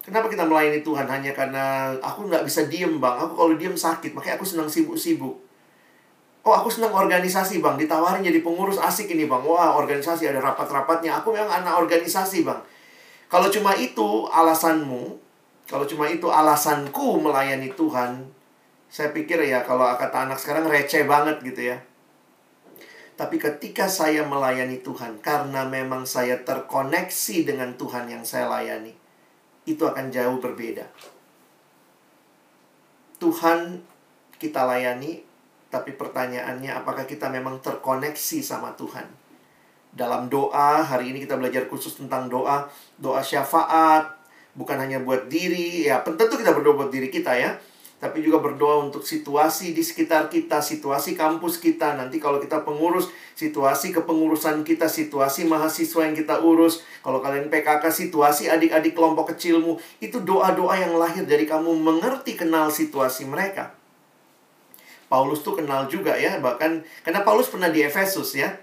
Kenapa kita melayani Tuhan? Hanya karena aku nggak bisa diem bang. Aku kalau diem sakit makanya aku senang sibuk-sibuk. Oh aku senang organisasi bang. Ditawarin jadi pengurus asik ini bang. Wah organisasi ada rapat-rapatnya. Aku memang anak organisasi bang. Kalau cuma itu alasanmu kalau cuma itu alasanku melayani Tuhan, saya pikir ya kalau kata anak sekarang receh banget gitu ya. Tapi ketika saya melayani Tuhan, karena memang saya terkoneksi dengan Tuhan yang saya layani, itu akan jauh berbeda. Tuhan kita layani, tapi pertanyaannya apakah kita memang terkoneksi sama Tuhan? Dalam doa, hari ini kita belajar khusus tentang doa, doa syafaat, bukan hanya buat diri, ya tentu kita berdoa buat diri kita ya, tapi juga berdoa untuk situasi di sekitar kita, situasi kampus kita. Nanti kalau kita pengurus, situasi kepengurusan kita, situasi mahasiswa yang kita urus. Kalau kalian PKK, situasi adik-adik kelompok kecilmu. Itu doa-doa yang lahir dari kamu mengerti kenal situasi mereka. Paulus tuh kenal juga ya, bahkan karena Paulus pernah di Efesus ya.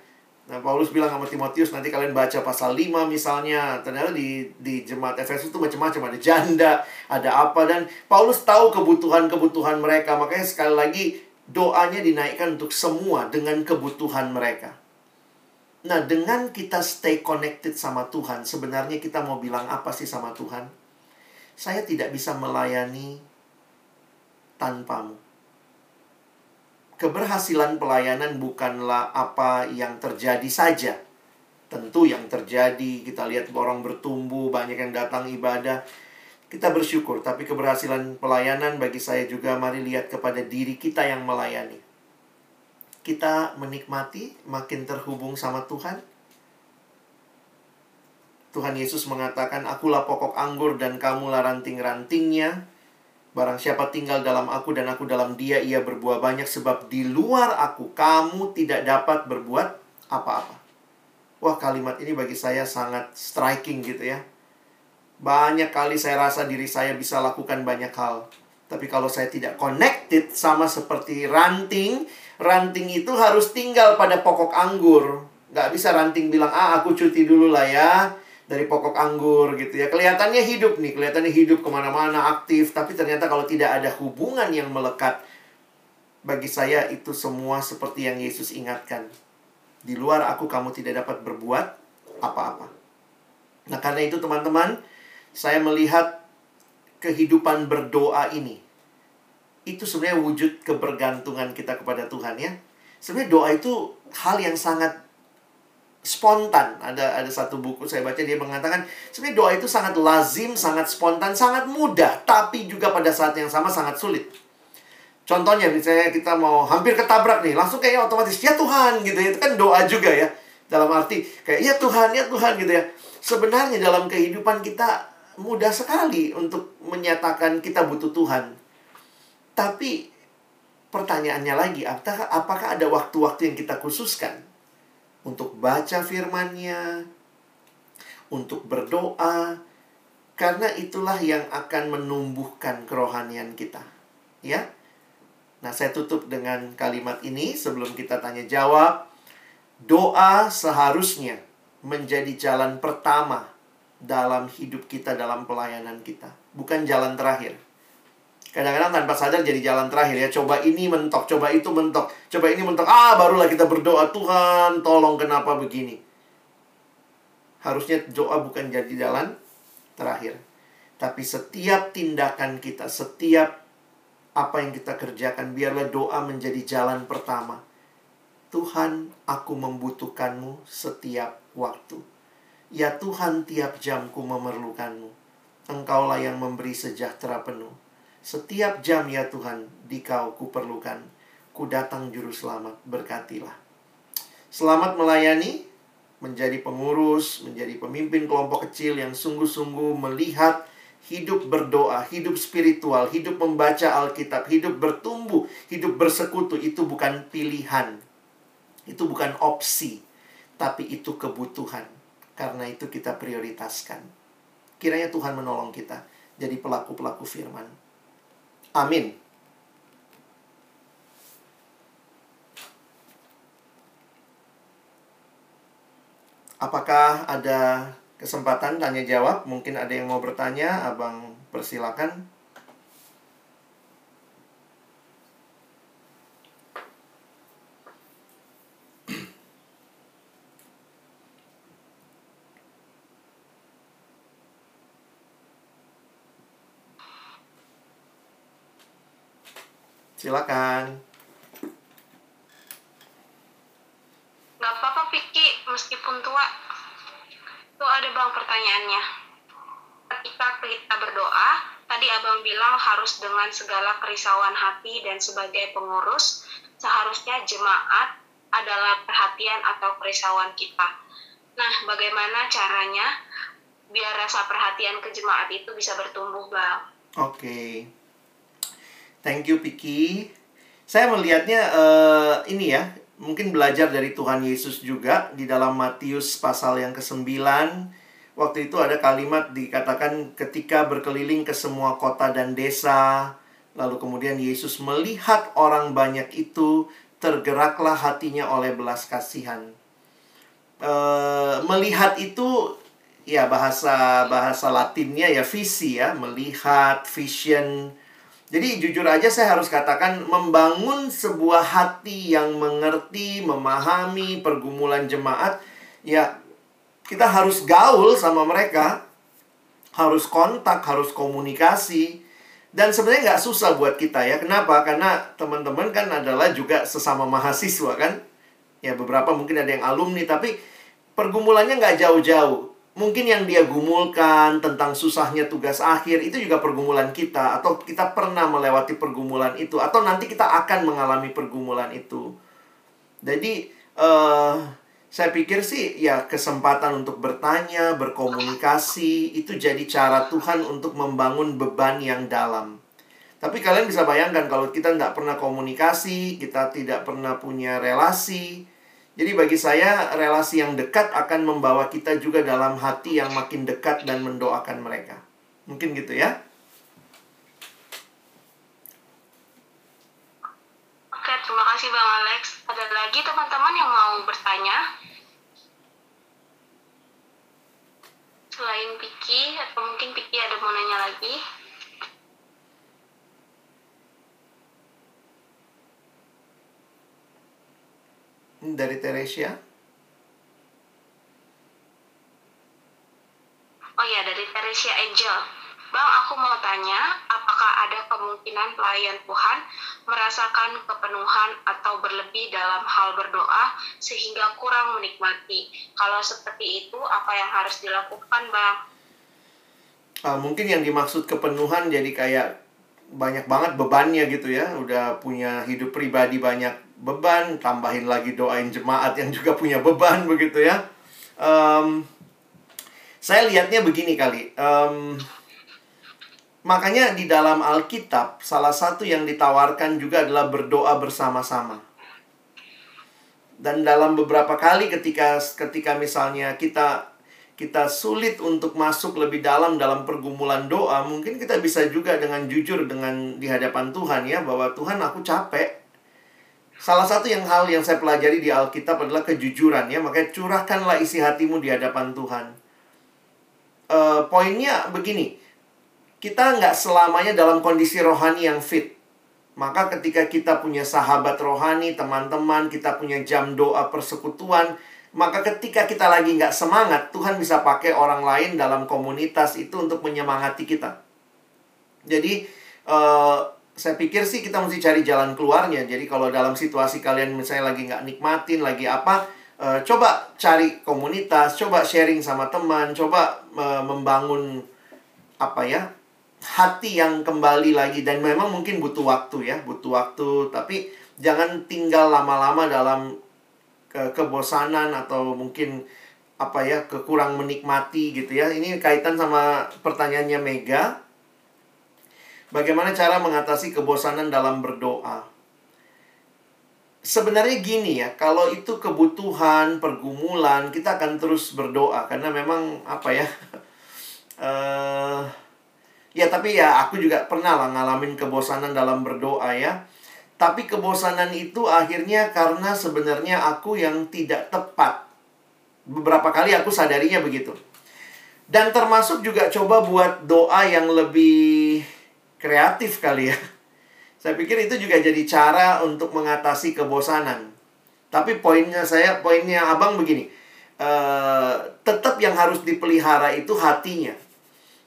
Nah, Paulus bilang sama Timotius, nanti kalian baca pasal 5 misalnya. Ternyata di, di jemaat Efesus itu macam-macam. Ada janda, ada apa. Dan Paulus tahu kebutuhan-kebutuhan mereka. Makanya sekali lagi, doanya dinaikkan untuk semua dengan kebutuhan mereka. Nah, dengan kita stay connected sama Tuhan, sebenarnya kita mau bilang apa sih sama Tuhan? Saya tidak bisa melayani tanpamu keberhasilan pelayanan bukanlah apa yang terjadi saja. Tentu yang terjadi, kita lihat orang bertumbuh, banyak yang datang ibadah. Kita bersyukur, tapi keberhasilan pelayanan bagi saya juga mari lihat kepada diri kita yang melayani. Kita menikmati, makin terhubung sama Tuhan. Tuhan Yesus mengatakan, Akulah pokok anggur dan kamulah ranting-rantingnya. Barang siapa tinggal dalam aku dan aku dalam dia, ia berbuah banyak sebab di luar aku kamu tidak dapat berbuat apa-apa. Wah, kalimat ini bagi saya sangat striking gitu ya. Banyak kali saya rasa diri saya bisa lakukan banyak hal. Tapi kalau saya tidak connected sama seperti ranting, ranting itu harus tinggal pada pokok anggur. Gak bisa ranting bilang, ah aku cuti dulu lah ya dari pokok anggur gitu ya. Kelihatannya hidup nih, kelihatannya hidup ke mana-mana, aktif. Tapi ternyata kalau tidak ada hubungan yang melekat, bagi saya itu semua seperti yang Yesus ingatkan. Di luar aku kamu tidak dapat berbuat apa-apa. Nah karena itu teman-teman, saya melihat kehidupan berdoa ini. Itu sebenarnya wujud kebergantungan kita kepada Tuhan ya. Sebenarnya doa itu hal yang sangat spontan. Ada ada satu buku saya baca dia mengatakan sebenarnya doa itu sangat lazim, sangat spontan, sangat mudah, tapi juga pada saat yang sama sangat sulit. Contohnya misalnya kita mau hampir ketabrak nih, langsung kayaknya otomatis ya Tuhan gitu ya. Itu kan doa juga ya. Dalam arti kayak ya Tuhan, ya Tuhan gitu ya. Sebenarnya dalam kehidupan kita mudah sekali untuk menyatakan kita butuh Tuhan. Tapi pertanyaannya lagi, apakah ada waktu-waktu yang kita khususkan untuk baca firman-Nya, untuk berdoa, karena itulah yang akan menumbuhkan kerohanian kita. Ya. Nah, saya tutup dengan kalimat ini sebelum kita tanya jawab. Doa seharusnya menjadi jalan pertama dalam hidup kita dalam pelayanan kita, bukan jalan terakhir. Kadang-kadang tanpa sadar jadi jalan terakhir ya. Coba ini mentok, coba itu mentok, coba ini mentok. Ah, barulah kita berdoa, Tuhan, tolong kenapa begini. Harusnya doa bukan jadi jalan terakhir. Tapi setiap tindakan kita, setiap apa yang kita kerjakan, biarlah doa menjadi jalan pertama. Tuhan, aku membutuhkanmu setiap waktu. Ya Tuhan, tiap jamku memerlukanmu. Engkaulah yang memberi sejahtera penuh. Setiap jam ya Tuhan, di kau kuperlukan. Ku datang juru selamat, berkatilah. Selamat melayani, menjadi pengurus, menjadi pemimpin kelompok kecil yang sungguh-sungguh melihat hidup berdoa, hidup spiritual, hidup membaca Alkitab, hidup bertumbuh, hidup bersekutu itu bukan pilihan. Itu bukan opsi, tapi itu kebutuhan. Karena itu kita prioritaskan. Kiranya Tuhan menolong kita jadi pelaku-pelaku firman. Amin. Apakah ada kesempatan tanya jawab? Mungkin ada yang mau bertanya, Abang persilakan. Silakan. Gak apa-apa Vicky, meskipun tua. Tuh ada bang pertanyaannya. Ketika kita berdoa, tadi abang bilang harus dengan segala kerisauan hati dan sebagai pengurus seharusnya jemaat adalah perhatian atau kerisauan kita. Nah, bagaimana caranya biar rasa perhatian ke jemaat itu bisa bertumbuh, Bang? Oke. Okay. Thank you, Piki. Saya melihatnya uh, ini ya, mungkin belajar dari Tuhan Yesus juga di dalam Matius pasal yang ke-9. Waktu itu ada kalimat dikatakan ketika berkeliling ke semua kota dan desa, lalu kemudian Yesus melihat orang banyak itu, tergeraklah hatinya oleh belas kasihan. E, melihat itu ya bahasa bahasa Latinnya ya visi ya, melihat vision. Jadi jujur aja saya harus katakan membangun sebuah hati yang mengerti, memahami pergumulan jemaat ya kita harus gaul sama mereka, harus kontak, harus komunikasi. Dan sebenarnya nggak susah buat kita ya. Kenapa? Karena teman-teman kan adalah juga sesama mahasiswa kan. Ya beberapa mungkin ada yang alumni, tapi pergumulannya nggak jauh-jauh. Mungkin yang dia gumulkan tentang susahnya tugas akhir itu juga pergumulan kita. Atau kita pernah melewati pergumulan itu. Atau nanti kita akan mengalami pergumulan itu. Jadi, uh, saya pikir sih ya kesempatan untuk bertanya, berkomunikasi itu jadi cara Tuhan untuk membangun beban yang dalam. Tapi kalian bisa bayangkan kalau kita tidak pernah komunikasi, kita tidak pernah punya relasi. Jadi bagi saya relasi yang dekat akan membawa kita juga dalam hati yang makin dekat dan mendoakan mereka. Mungkin gitu ya. Oke, terima kasih Bang Alex. Ada lagi teman-teman yang mau bertanya? Selain Piki, atau mungkin Piki ada mau nanya lagi? Dari Teresia? Oh iya, dari Teresia Angel. Bang, aku mau tanya, apakah ada kemungkinan pelayan Tuhan merasakan kepenuhan atau berlebih dalam hal berdoa sehingga kurang menikmati? Kalau seperti itu, apa yang harus dilakukan, Bang? Uh, mungkin yang dimaksud kepenuhan jadi kayak banyak banget bebannya gitu ya. Udah punya hidup pribadi banyak beban, tambahin lagi doain jemaat yang juga punya beban [laughs] begitu ya. Um, saya lihatnya begini kali. Um, Makanya di dalam Alkitab, salah satu yang ditawarkan juga adalah berdoa bersama-sama. Dan dalam beberapa kali ketika ketika misalnya kita kita sulit untuk masuk lebih dalam dalam pergumulan doa, mungkin kita bisa juga dengan jujur dengan di hadapan Tuhan ya bahwa Tuhan aku capek. Salah satu yang hal yang saya pelajari di Alkitab adalah kejujuran ya, makanya curahkanlah isi hatimu di hadapan Tuhan. Uh, poinnya begini, kita nggak selamanya dalam kondisi rohani yang fit. Maka ketika kita punya sahabat rohani, teman-teman, kita punya jam doa persekutuan, maka ketika kita lagi nggak semangat, Tuhan bisa pakai orang lain dalam komunitas itu untuk menyemangati kita. Jadi, uh, saya pikir sih kita mesti cari jalan keluarnya. Jadi kalau dalam situasi kalian misalnya lagi nggak nikmatin, lagi apa, uh, coba cari komunitas, coba sharing sama teman, coba uh, membangun apa ya hati yang kembali lagi dan memang mungkin butuh waktu ya, butuh waktu, tapi jangan tinggal lama-lama dalam ke kebosanan atau mungkin apa ya, kekurang menikmati gitu ya. Ini kaitan sama pertanyaannya Mega. Bagaimana cara mengatasi kebosanan dalam berdoa? Sebenarnya gini ya, kalau itu kebutuhan, pergumulan, kita akan terus berdoa karena memang apa ya? uh, [laughs] Ya tapi ya aku juga pernah lah ngalamin kebosanan dalam berdoa ya. Tapi kebosanan itu akhirnya karena sebenarnya aku yang tidak tepat. Beberapa kali aku sadarinya begitu. Dan termasuk juga coba buat doa yang lebih kreatif kali ya. Saya pikir itu juga jadi cara untuk mengatasi kebosanan. Tapi poinnya saya, poinnya abang begini. Uh, tetap yang harus dipelihara itu hatinya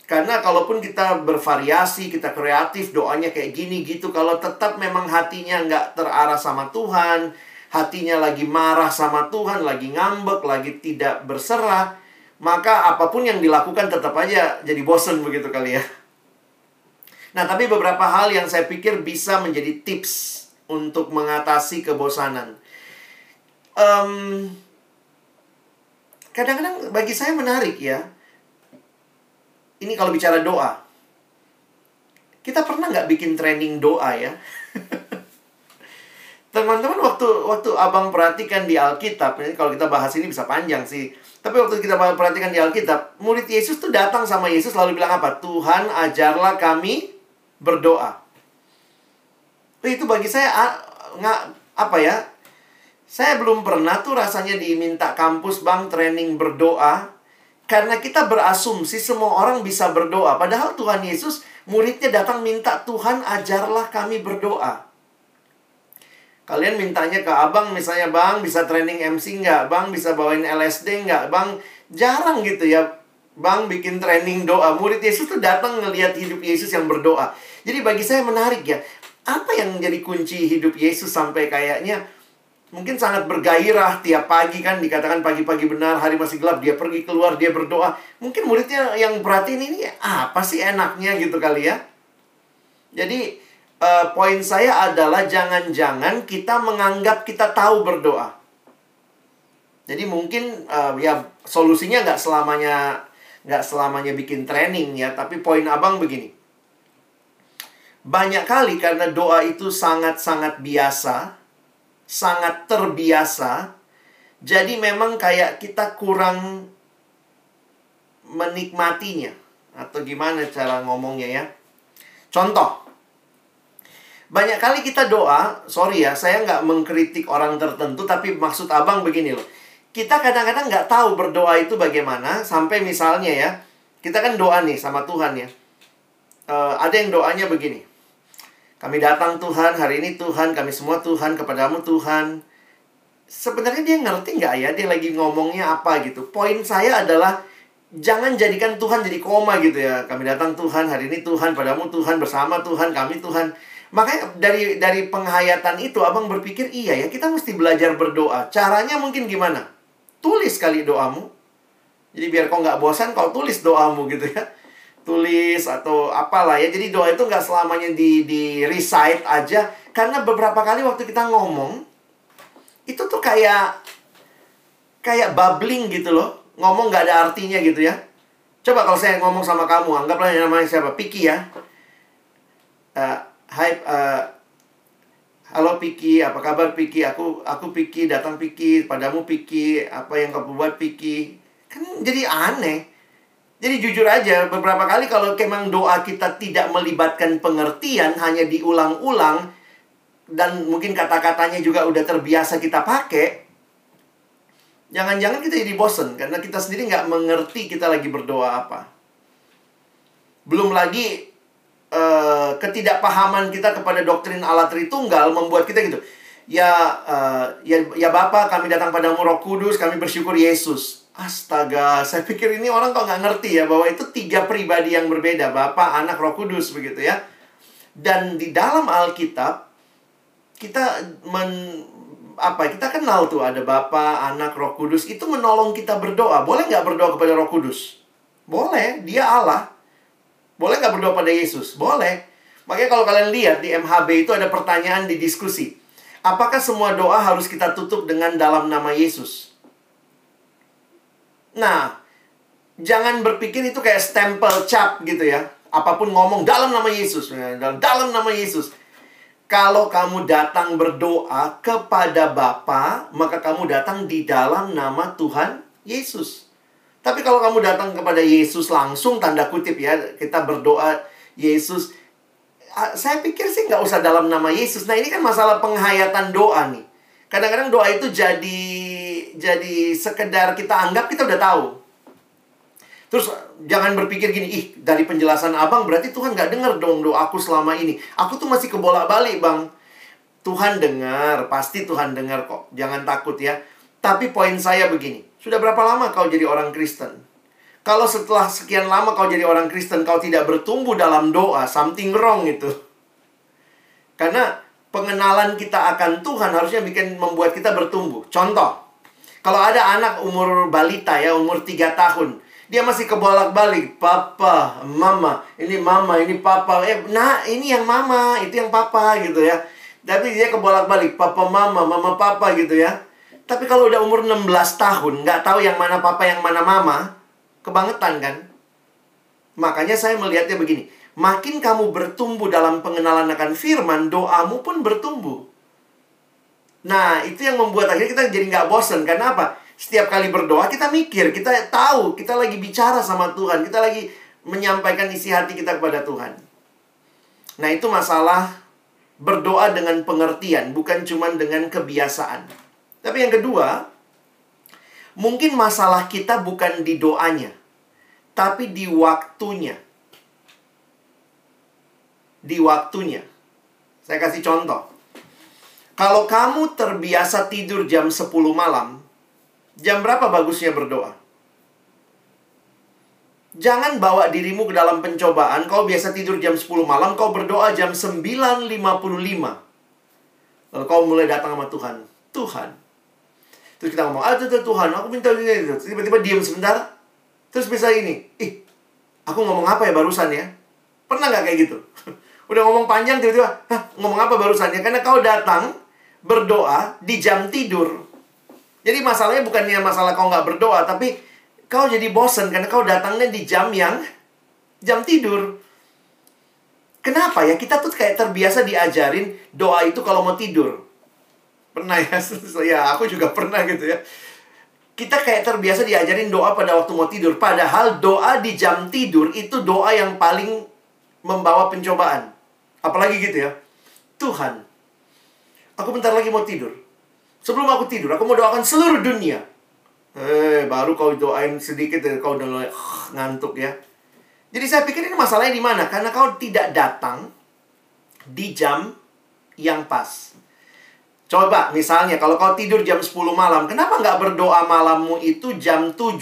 karena kalaupun kita bervariasi, kita kreatif, doanya kayak gini gitu. Kalau tetap memang hatinya nggak terarah sama Tuhan, hatinya lagi marah sama Tuhan, lagi ngambek, lagi tidak berserah, maka apa pun yang dilakukan tetap aja jadi bosen begitu kali ya. Nah, tapi beberapa hal yang saya pikir bisa menjadi tips untuk mengatasi kebosanan. Um, kadang-kadang bagi saya menarik ya. Ini kalau bicara doa. Kita pernah nggak bikin training doa ya? [laughs] Teman-teman waktu waktu abang perhatikan di Alkitab, ini kalau kita bahas ini bisa panjang sih. Tapi waktu kita perhatikan di Alkitab, murid Yesus tuh datang sama Yesus lalu bilang apa? Tuhan ajarlah kami berdoa. Itu bagi saya nggak apa ya? Saya belum pernah tuh rasanya diminta kampus bang training berdoa karena kita berasumsi semua orang bisa berdoa. Padahal Tuhan Yesus muridnya datang minta Tuhan ajarlah kami berdoa. Kalian mintanya ke abang misalnya bang bisa training MC nggak? Bang bisa bawain LSD nggak? Bang jarang gitu ya. Bang bikin training doa. Murid Yesus tuh datang ngelihat hidup Yesus yang berdoa. Jadi bagi saya menarik ya. Apa yang menjadi kunci hidup Yesus sampai kayaknya mungkin sangat bergairah tiap pagi kan dikatakan pagi-pagi benar hari masih gelap dia pergi keluar dia berdoa mungkin muridnya yang perhatiin ini apa sih enaknya gitu kali ya jadi uh, poin saya adalah jangan-jangan kita menganggap kita tahu berdoa. Jadi mungkin uh, ya solusinya nggak selamanya nggak selamanya bikin training ya, tapi poin abang begini. Banyak kali karena doa itu sangat-sangat biasa, sangat terbiasa, jadi memang kayak kita kurang menikmatinya atau gimana cara ngomongnya ya. Contoh, banyak kali kita doa, sorry ya, saya nggak mengkritik orang tertentu, tapi maksud abang begini loh. Kita kadang-kadang nggak tahu berdoa itu bagaimana, sampai misalnya ya, kita kan doa nih sama Tuhan ya. Uh, ada yang doanya begini. Kami datang Tuhan, hari ini Tuhan, kami semua Tuhan, kepadamu Tuhan. Sebenarnya dia ngerti nggak ya, dia lagi ngomongnya apa gitu. Poin saya adalah, jangan jadikan Tuhan jadi koma gitu ya. Kami datang Tuhan, hari ini Tuhan, padamu Tuhan, bersama Tuhan, kami Tuhan Makanya dari dari penghayatan itu abang berpikir iya ya kita mesti belajar berdoa. Caranya mungkin gimana? Tulis kali doamu. Jadi biar kau nggak bosan kau tulis doamu gitu ya. Tulis atau apalah ya. Jadi doa itu nggak selamanya di di recite aja. Karena beberapa kali waktu kita ngomong itu tuh kayak kayak bubbling gitu loh. Ngomong nggak ada artinya gitu ya. Coba kalau saya ngomong sama kamu, anggaplah namanya siapa? Piki ya. Uh, uh, Halo Piki, apa kabar Piki? Aku aku Piki, datang Piki, padamu Piki, apa yang kau buat Piki? Kan jadi aneh. Jadi jujur aja, beberapa kali kalau memang doa kita tidak melibatkan pengertian, hanya diulang-ulang, dan mungkin kata-katanya juga udah terbiasa kita pakai, jangan-jangan kita jadi bosen, karena kita sendiri nggak mengerti kita lagi berdoa apa. Belum lagi uh, ketidakpahaman kita kepada doktrin Allah Tritunggal membuat kita gitu. Ya, uh, ya, ya Bapak, kami datang padamu Roh Kudus, kami bersyukur Yesus. Astaga, saya pikir ini orang kok nggak ngerti ya bahwa itu tiga pribadi yang berbeda, Bapak, Anak, Roh Kudus begitu ya. Dan di dalam Alkitab kita men apa kita kenal tuh ada Bapa, Anak, Roh Kudus itu menolong kita berdoa. Boleh nggak berdoa kepada Roh Kudus? Boleh, dia Allah. Boleh nggak berdoa pada Yesus? Boleh. Makanya kalau kalian lihat di MHB itu ada pertanyaan di diskusi. Apakah semua doa harus kita tutup dengan dalam nama Yesus? Nah, jangan berpikir itu kayak stempel cap gitu ya. Apa pun ngomong dalam nama Yesus, dalam nama Yesus. Kalau kamu datang berdoa kepada Bapa, maka kamu datang di dalam nama Tuhan Yesus. Tapi kalau kamu datang kepada Yesus langsung, tanda kutip ya, kita berdoa Yesus. Saya pikir sih nggak usah dalam nama Yesus. Nah ini kan masalah penghayatan doa nih. Kadang-kadang doa itu jadi jadi sekedar kita anggap kita udah tahu. Terus jangan berpikir gini, ih dari penjelasan abang berarti Tuhan nggak dengar dong doaku selama ini. Aku tuh masih kebolak-balik bang. Tuhan dengar, pasti Tuhan dengar kok. Jangan takut ya. Tapi poin saya begini, sudah berapa lama kau jadi orang Kristen? Kalau setelah sekian lama kau jadi orang Kristen, kau tidak bertumbuh dalam doa, something wrong itu. Karena pengenalan kita akan Tuhan harusnya bikin membuat kita bertumbuh. Contoh, kalau ada anak umur balita ya, umur 3 tahun, Dia masih kebolak-balik, papa, mama, ini mama, ini papa. Eh, nah, ini yang mama, itu yang papa gitu ya. Tapi dia kebolak-balik, papa, mama, mama, papa gitu ya. Tapi kalau udah umur 16 tahun, nggak tahu yang mana papa, yang mana mama, kebangetan kan? Makanya saya melihatnya begini, makin kamu bertumbuh dalam pengenalan akan firman, doamu pun bertumbuh. Nah, itu yang membuat akhirnya kita jadi nggak bosen. Karena apa? Setiap kali berdoa, kita mikir, kita tahu, kita lagi bicara sama Tuhan, kita lagi menyampaikan isi hati kita kepada Tuhan. Nah, itu masalah berdoa dengan pengertian, bukan cuma dengan kebiasaan. Tapi yang kedua, mungkin masalah kita bukan di doanya, tapi di waktunya. Di waktunya. Saya kasih contoh. Kalau kamu terbiasa tidur jam 10 malam, jam berapa bagusnya berdoa? Jangan bawa dirimu ke dalam pencobaan. Kau biasa tidur jam 10 malam, kau berdoa jam 9.55. Lalu kau mulai datang sama Tuhan. Tuhan. Terus kita ngomong, ah Tuhan, aku minta ini. Tiba-tiba diam sebentar. Terus bisa ini. Ih, aku ngomong apa ya barusan ya? Pernah nggak kayak gitu? [laughs] Udah ngomong panjang tiba-tiba, ngomong apa barusan ya? Karena kau datang, berdoa di jam tidur. Jadi masalahnya bukannya masalah kau nggak berdoa, tapi kau jadi bosen karena kau datangnya di jam yang jam tidur. Kenapa ya? Kita tuh kayak terbiasa diajarin doa itu kalau mau tidur. Pernah ya? [laughs] ya, aku juga pernah gitu ya. Kita kayak terbiasa diajarin doa pada waktu mau tidur. Padahal doa di jam tidur itu doa yang paling membawa pencobaan. Apalagi gitu ya. Tuhan, Aku bentar lagi mau tidur. Sebelum aku tidur, aku mau doakan seluruh dunia. Eh, baru kau doain sedikit dan kau udah uh, ngantuk ya. Jadi saya pikir ini masalahnya di mana? Karena kau tidak datang di jam yang pas. Coba misalnya kalau kau tidur jam 10 malam, kenapa nggak berdoa malammu itu jam 7?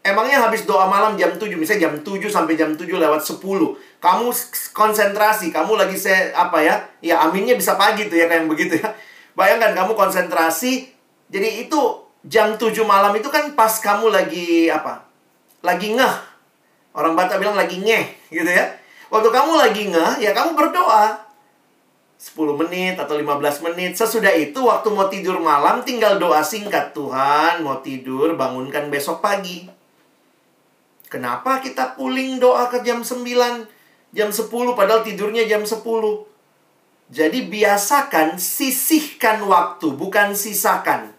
Emangnya habis doa malam jam 7, misalnya jam 7 sampai jam 7 lewat 10. Kamu konsentrasi, kamu lagi saya apa ya? Ya aminnya bisa pagi tuh ya kayak begitu ya. Bayangkan kamu konsentrasi, jadi itu jam 7 malam itu kan pas kamu lagi apa? Lagi ngeh. Orang Batak bilang lagi ngeh gitu ya. Waktu kamu lagi ngeh, ya kamu berdoa. 10 menit atau 15 menit. Sesudah itu waktu mau tidur malam tinggal doa singkat. Tuhan mau tidur, bangunkan besok pagi. Kenapa kita puling doa ke jam 9, jam 10 padahal tidurnya jam 10? Jadi biasakan sisihkan waktu, bukan sisakan.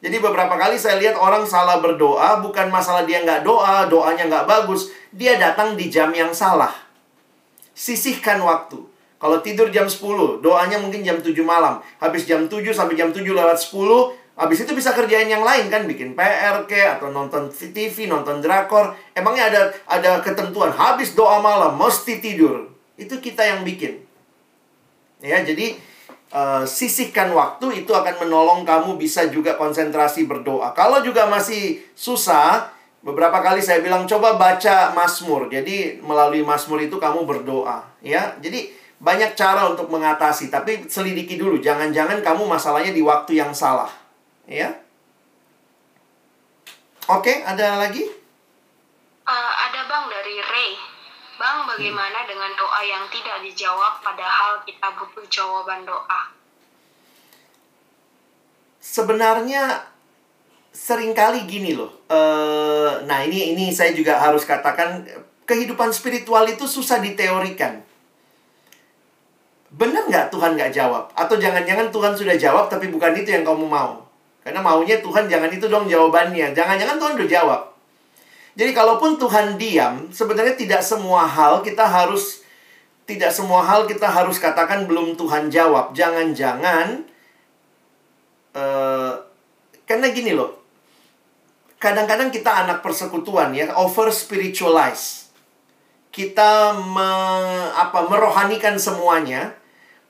Jadi beberapa kali saya lihat orang salah berdoa, bukan masalah dia nggak doa, doanya nggak bagus. Dia datang di jam yang salah. Sisihkan waktu. Kalau tidur jam 10, doanya mungkin jam 7 malam. Habis jam 7 sampai jam 7 lewat 10, Habis itu bisa kerjain yang lain kan, bikin PR ke atau nonton TV, nonton drakor. Emangnya ada ada ketentuan habis doa malam mesti tidur. Itu kita yang bikin. Ya, jadi uh, sisihkan waktu itu akan menolong kamu bisa juga konsentrasi berdoa. Kalau juga masih susah, beberapa kali saya bilang coba baca Mazmur. Jadi melalui Mazmur itu kamu berdoa, ya. Jadi banyak cara untuk mengatasi, tapi selidiki dulu. Jangan-jangan kamu masalahnya di waktu yang salah. Ya. Oke, ada lagi? Uh, ada Bang dari Ray. Bang, bagaimana hmm. dengan doa yang tidak dijawab padahal kita butuh jawaban doa? Sebenarnya sering kali gini loh. Uh, nah, ini ini saya juga harus katakan kehidupan spiritual itu susah diteorikan. Benar nggak Tuhan nggak jawab? Atau jangan-jangan Tuhan sudah jawab tapi bukan itu yang kamu mau? Karena maunya Tuhan jangan itu dong jawabannya. Jangan-jangan Tuhan udah jawab. Jadi kalaupun Tuhan diam, sebenarnya tidak semua hal kita harus tidak semua hal kita harus katakan belum Tuhan jawab. Jangan-jangan uh, karena gini loh. Kadang-kadang kita anak persekutuan ya, over spiritualize. Kita me, apa merohanikan semuanya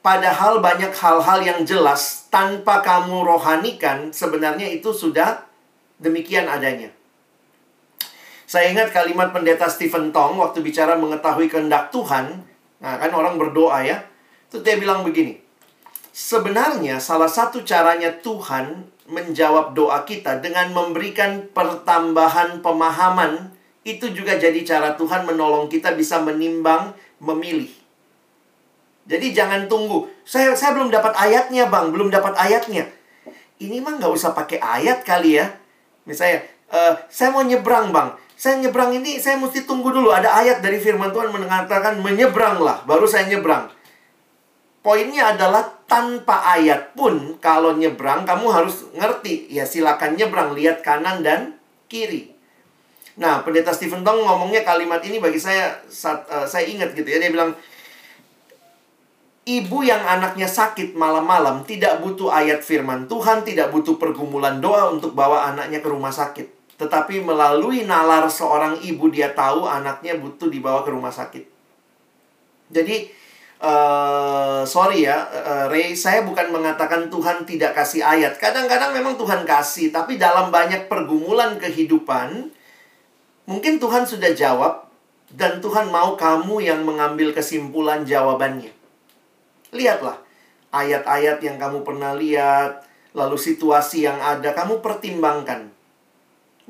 Padahal banyak hal-hal yang jelas tanpa kamu rohanikan sebenarnya itu sudah demikian adanya. Saya ingat kalimat pendeta Stephen Tong waktu bicara mengetahui kehendak Tuhan. Nah, kan orang berdoa ya. Itu dia bilang begini. Sebenarnya salah satu caranya Tuhan menjawab doa kita dengan memberikan pertambahan pemahaman, itu juga jadi cara Tuhan menolong kita bisa menimbang, memilih. Jadi jangan tunggu. Saya saya belum dapat ayatnya, Bang. Belum dapat ayatnya. Ini mah nggak usah pakai ayat kali ya. Misalnya, uh, saya mau nyebrang, Bang. Saya nyebrang ini, saya mesti tunggu dulu. Ada ayat dari firman Tuhan mengatakan menyebranglah. Baru saya nyebrang. Poinnya adalah tanpa ayat pun kalau nyebrang kamu harus ngerti. Ya silakan nyebrang, lihat kanan dan kiri. Nah, pendeta Stephen Tong ngomongnya kalimat ini bagi saya saat, uh, saya ingat gitu ya. Dia bilang Ibu yang anaknya sakit malam-malam tidak butuh ayat firman Tuhan, tidak butuh pergumulan doa untuk bawa anaknya ke rumah sakit. Tetapi melalui nalar seorang ibu dia tahu anaknya butuh dibawa ke rumah sakit. Jadi uh, sorry ya, uh, Ray, saya bukan mengatakan Tuhan tidak kasih ayat. Kadang-kadang memang Tuhan kasih, tapi dalam banyak pergumulan kehidupan, mungkin Tuhan sudah jawab dan Tuhan mau kamu yang mengambil kesimpulan jawabannya. Lihatlah ayat-ayat yang kamu pernah lihat, lalu situasi yang ada, kamu pertimbangkan.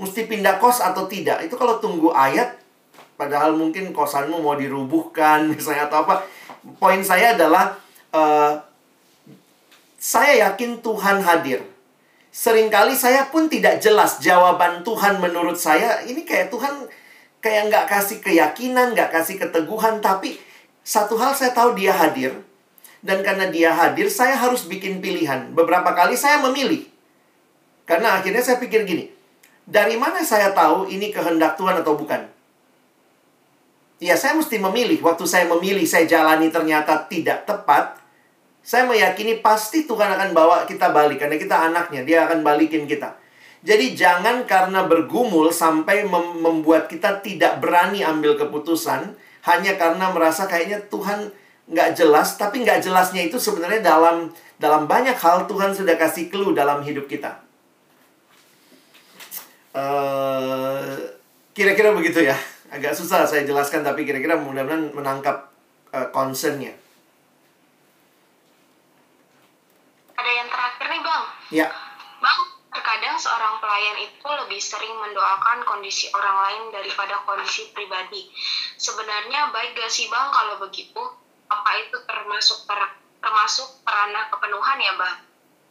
Mesti pindah kos atau tidak? Itu kalau tunggu ayat, padahal mungkin kosanmu mau dirubuhkan, [laughs] misalnya atau apa. Poin saya adalah, uh, saya yakin Tuhan hadir. Seringkali saya pun tidak jelas jawaban Tuhan menurut saya. Ini kayak Tuhan kayak nggak kasih keyakinan, nggak kasih keteguhan. Tapi satu hal saya tahu dia hadir dan karena dia hadir, saya harus bikin pilihan. Beberapa kali saya memilih. Karena akhirnya saya pikir gini, dari mana saya tahu ini kehendak Tuhan atau bukan? Ya, saya mesti memilih. Waktu saya memilih, saya jalani ternyata tidak tepat. Saya meyakini pasti Tuhan akan bawa kita balik. Karena kita anaknya, dia akan balikin kita. Jadi jangan karena bergumul sampai mem membuat kita tidak berani ambil keputusan. Hanya karena merasa kayaknya Tuhan nggak jelas, tapi nggak jelasnya itu sebenarnya dalam dalam banyak hal Tuhan sudah kasih clue dalam hidup kita. Uh, kira-kira begitu ya. Agak susah saya jelaskan, tapi kira-kira mudah-mudahan menangkap uh, concernnya. Ada yang terakhir nih bang. Ya. Bang, terkadang seorang pelayan itu lebih sering mendoakan kondisi orang lain daripada kondisi pribadi. Sebenarnya baik gak sih bang kalau begitu? Apa itu termasuk per, termasuk perana kepenuhan ya bang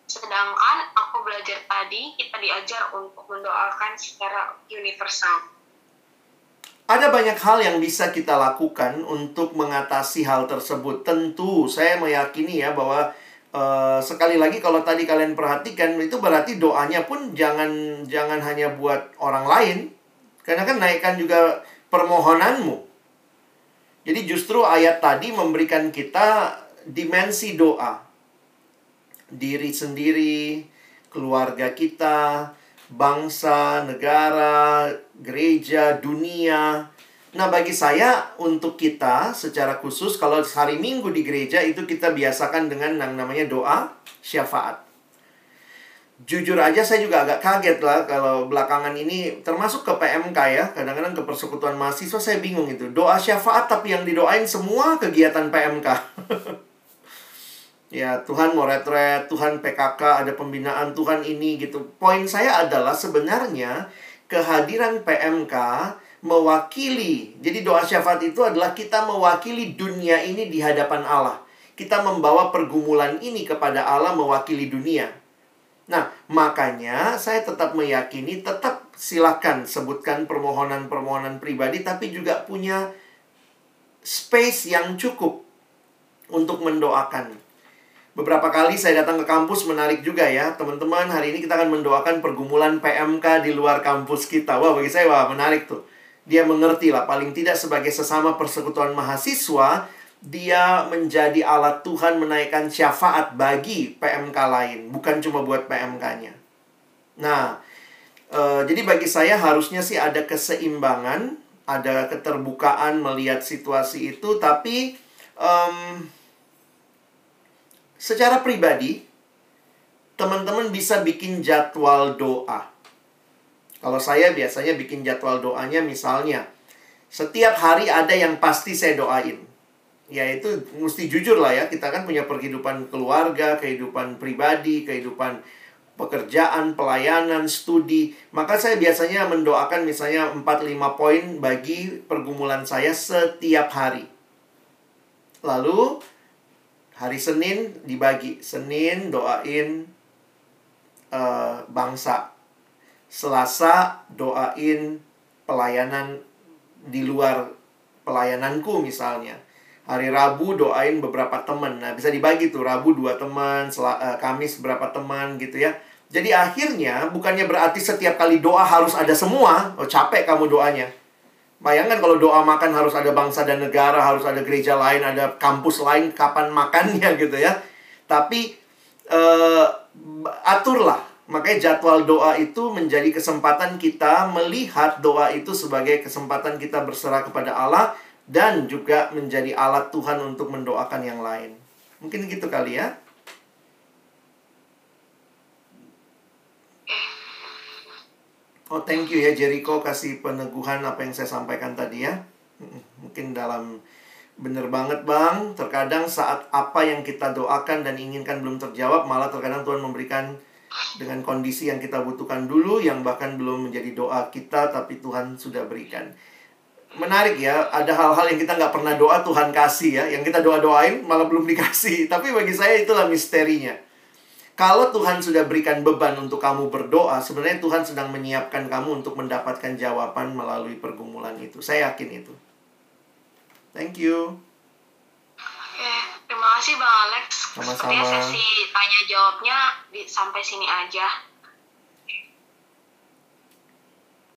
sedangkan aku belajar tadi kita diajar untuk mendoakan secara universal ada banyak hal yang bisa kita lakukan untuk mengatasi hal tersebut. Tentu, saya meyakini ya bahwa uh, sekali lagi kalau tadi kalian perhatikan itu berarti doanya pun jangan jangan hanya buat orang lain, karena kan naikkan juga permohonanmu. Jadi justru ayat tadi memberikan kita dimensi doa. Diri sendiri, keluarga kita, bangsa, negara, gereja, dunia. Nah, bagi saya untuk kita secara khusus kalau hari Minggu di gereja itu kita biasakan dengan yang namanya doa syafaat jujur aja saya juga agak kaget lah kalau belakangan ini termasuk ke PMK ya kadang-kadang ke persekutuan mahasiswa saya bingung itu. Doa syafaat tapi yang didoain semua kegiatan PMK [laughs] ya Tuhan mau retret Tuhan PKK ada pembinaan Tuhan ini gitu. Poin saya adalah sebenarnya kehadiran PMK mewakili jadi doa syafaat itu adalah kita mewakili dunia ini di hadapan Allah. Kita membawa pergumulan ini kepada Allah mewakili dunia Nah, makanya saya tetap meyakini, tetap silakan sebutkan permohonan-permohonan pribadi, tapi juga punya space yang cukup untuk mendoakan. Beberapa kali saya datang ke kampus menarik juga ya, teman-teman. Hari ini kita akan mendoakan pergumulan PMK di luar kampus kita. Wah, bagi saya wah menarik tuh. Dia mengerti lah, paling tidak sebagai sesama persekutuan mahasiswa, dia menjadi alat Tuhan menaikkan syafaat bagi PMK lain, bukan cuma buat PMK-nya. Nah, e, jadi bagi saya harusnya sih ada keseimbangan, ada keterbukaan melihat situasi itu, tapi um, secara pribadi, teman-teman bisa bikin jadwal doa. Kalau saya biasanya bikin jadwal doanya misalnya, setiap hari ada yang pasti saya doain ya itu mesti jujur lah ya kita kan punya kehidupan keluarga kehidupan pribadi kehidupan pekerjaan, pelayanan, studi. Maka saya biasanya mendoakan misalnya 4-5 poin bagi pergumulan saya setiap hari. Lalu hari Senin dibagi. Senin doain uh, bangsa. Selasa doain pelayanan di luar pelayananku misalnya. Hari Rabu doain beberapa teman. Nah, bisa dibagi tuh. Rabu dua teman, uh, Kamis berapa teman gitu ya. Jadi akhirnya bukannya berarti setiap kali doa harus ada semua. Oh, capek kamu doanya. Bayangkan kalau doa makan harus ada bangsa dan negara, harus ada gereja lain, ada kampus lain, kapan makannya [laughs] gitu ya. Tapi uh, aturlah. Makanya jadwal doa itu menjadi kesempatan kita melihat doa itu sebagai kesempatan kita berserah kepada Allah dan juga menjadi alat Tuhan untuk mendoakan yang lain. Mungkin gitu kali ya. Oh, thank you ya Jericho kasih peneguhan apa yang saya sampaikan tadi ya. Mungkin dalam bener banget bang, terkadang saat apa yang kita doakan dan inginkan belum terjawab, malah terkadang Tuhan memberikan dengan kondisi yang kita butuhkan dulu, yang bahkan belum menjadi doa kita, tapi Tuhan sudah berikan menarik ya ada hal-hal yang kita nggak pernah doa Tuhan kasih ya yang kita doa doain malah belum dikasih [laughs] tapi bagi saya itulah misterinya kalau Tuhan sudah berikan beban untuk kamu berdoa sebenarnya Tuhan sedang menyiapkan kamu untuk mendapatkan jawaban melalui pergumulan itu saya yakin itu thank you Oke, terima kasih Bang Alex. Sama-sama. Sepertinya sesi tanya jawabnya di, sampai sini aja.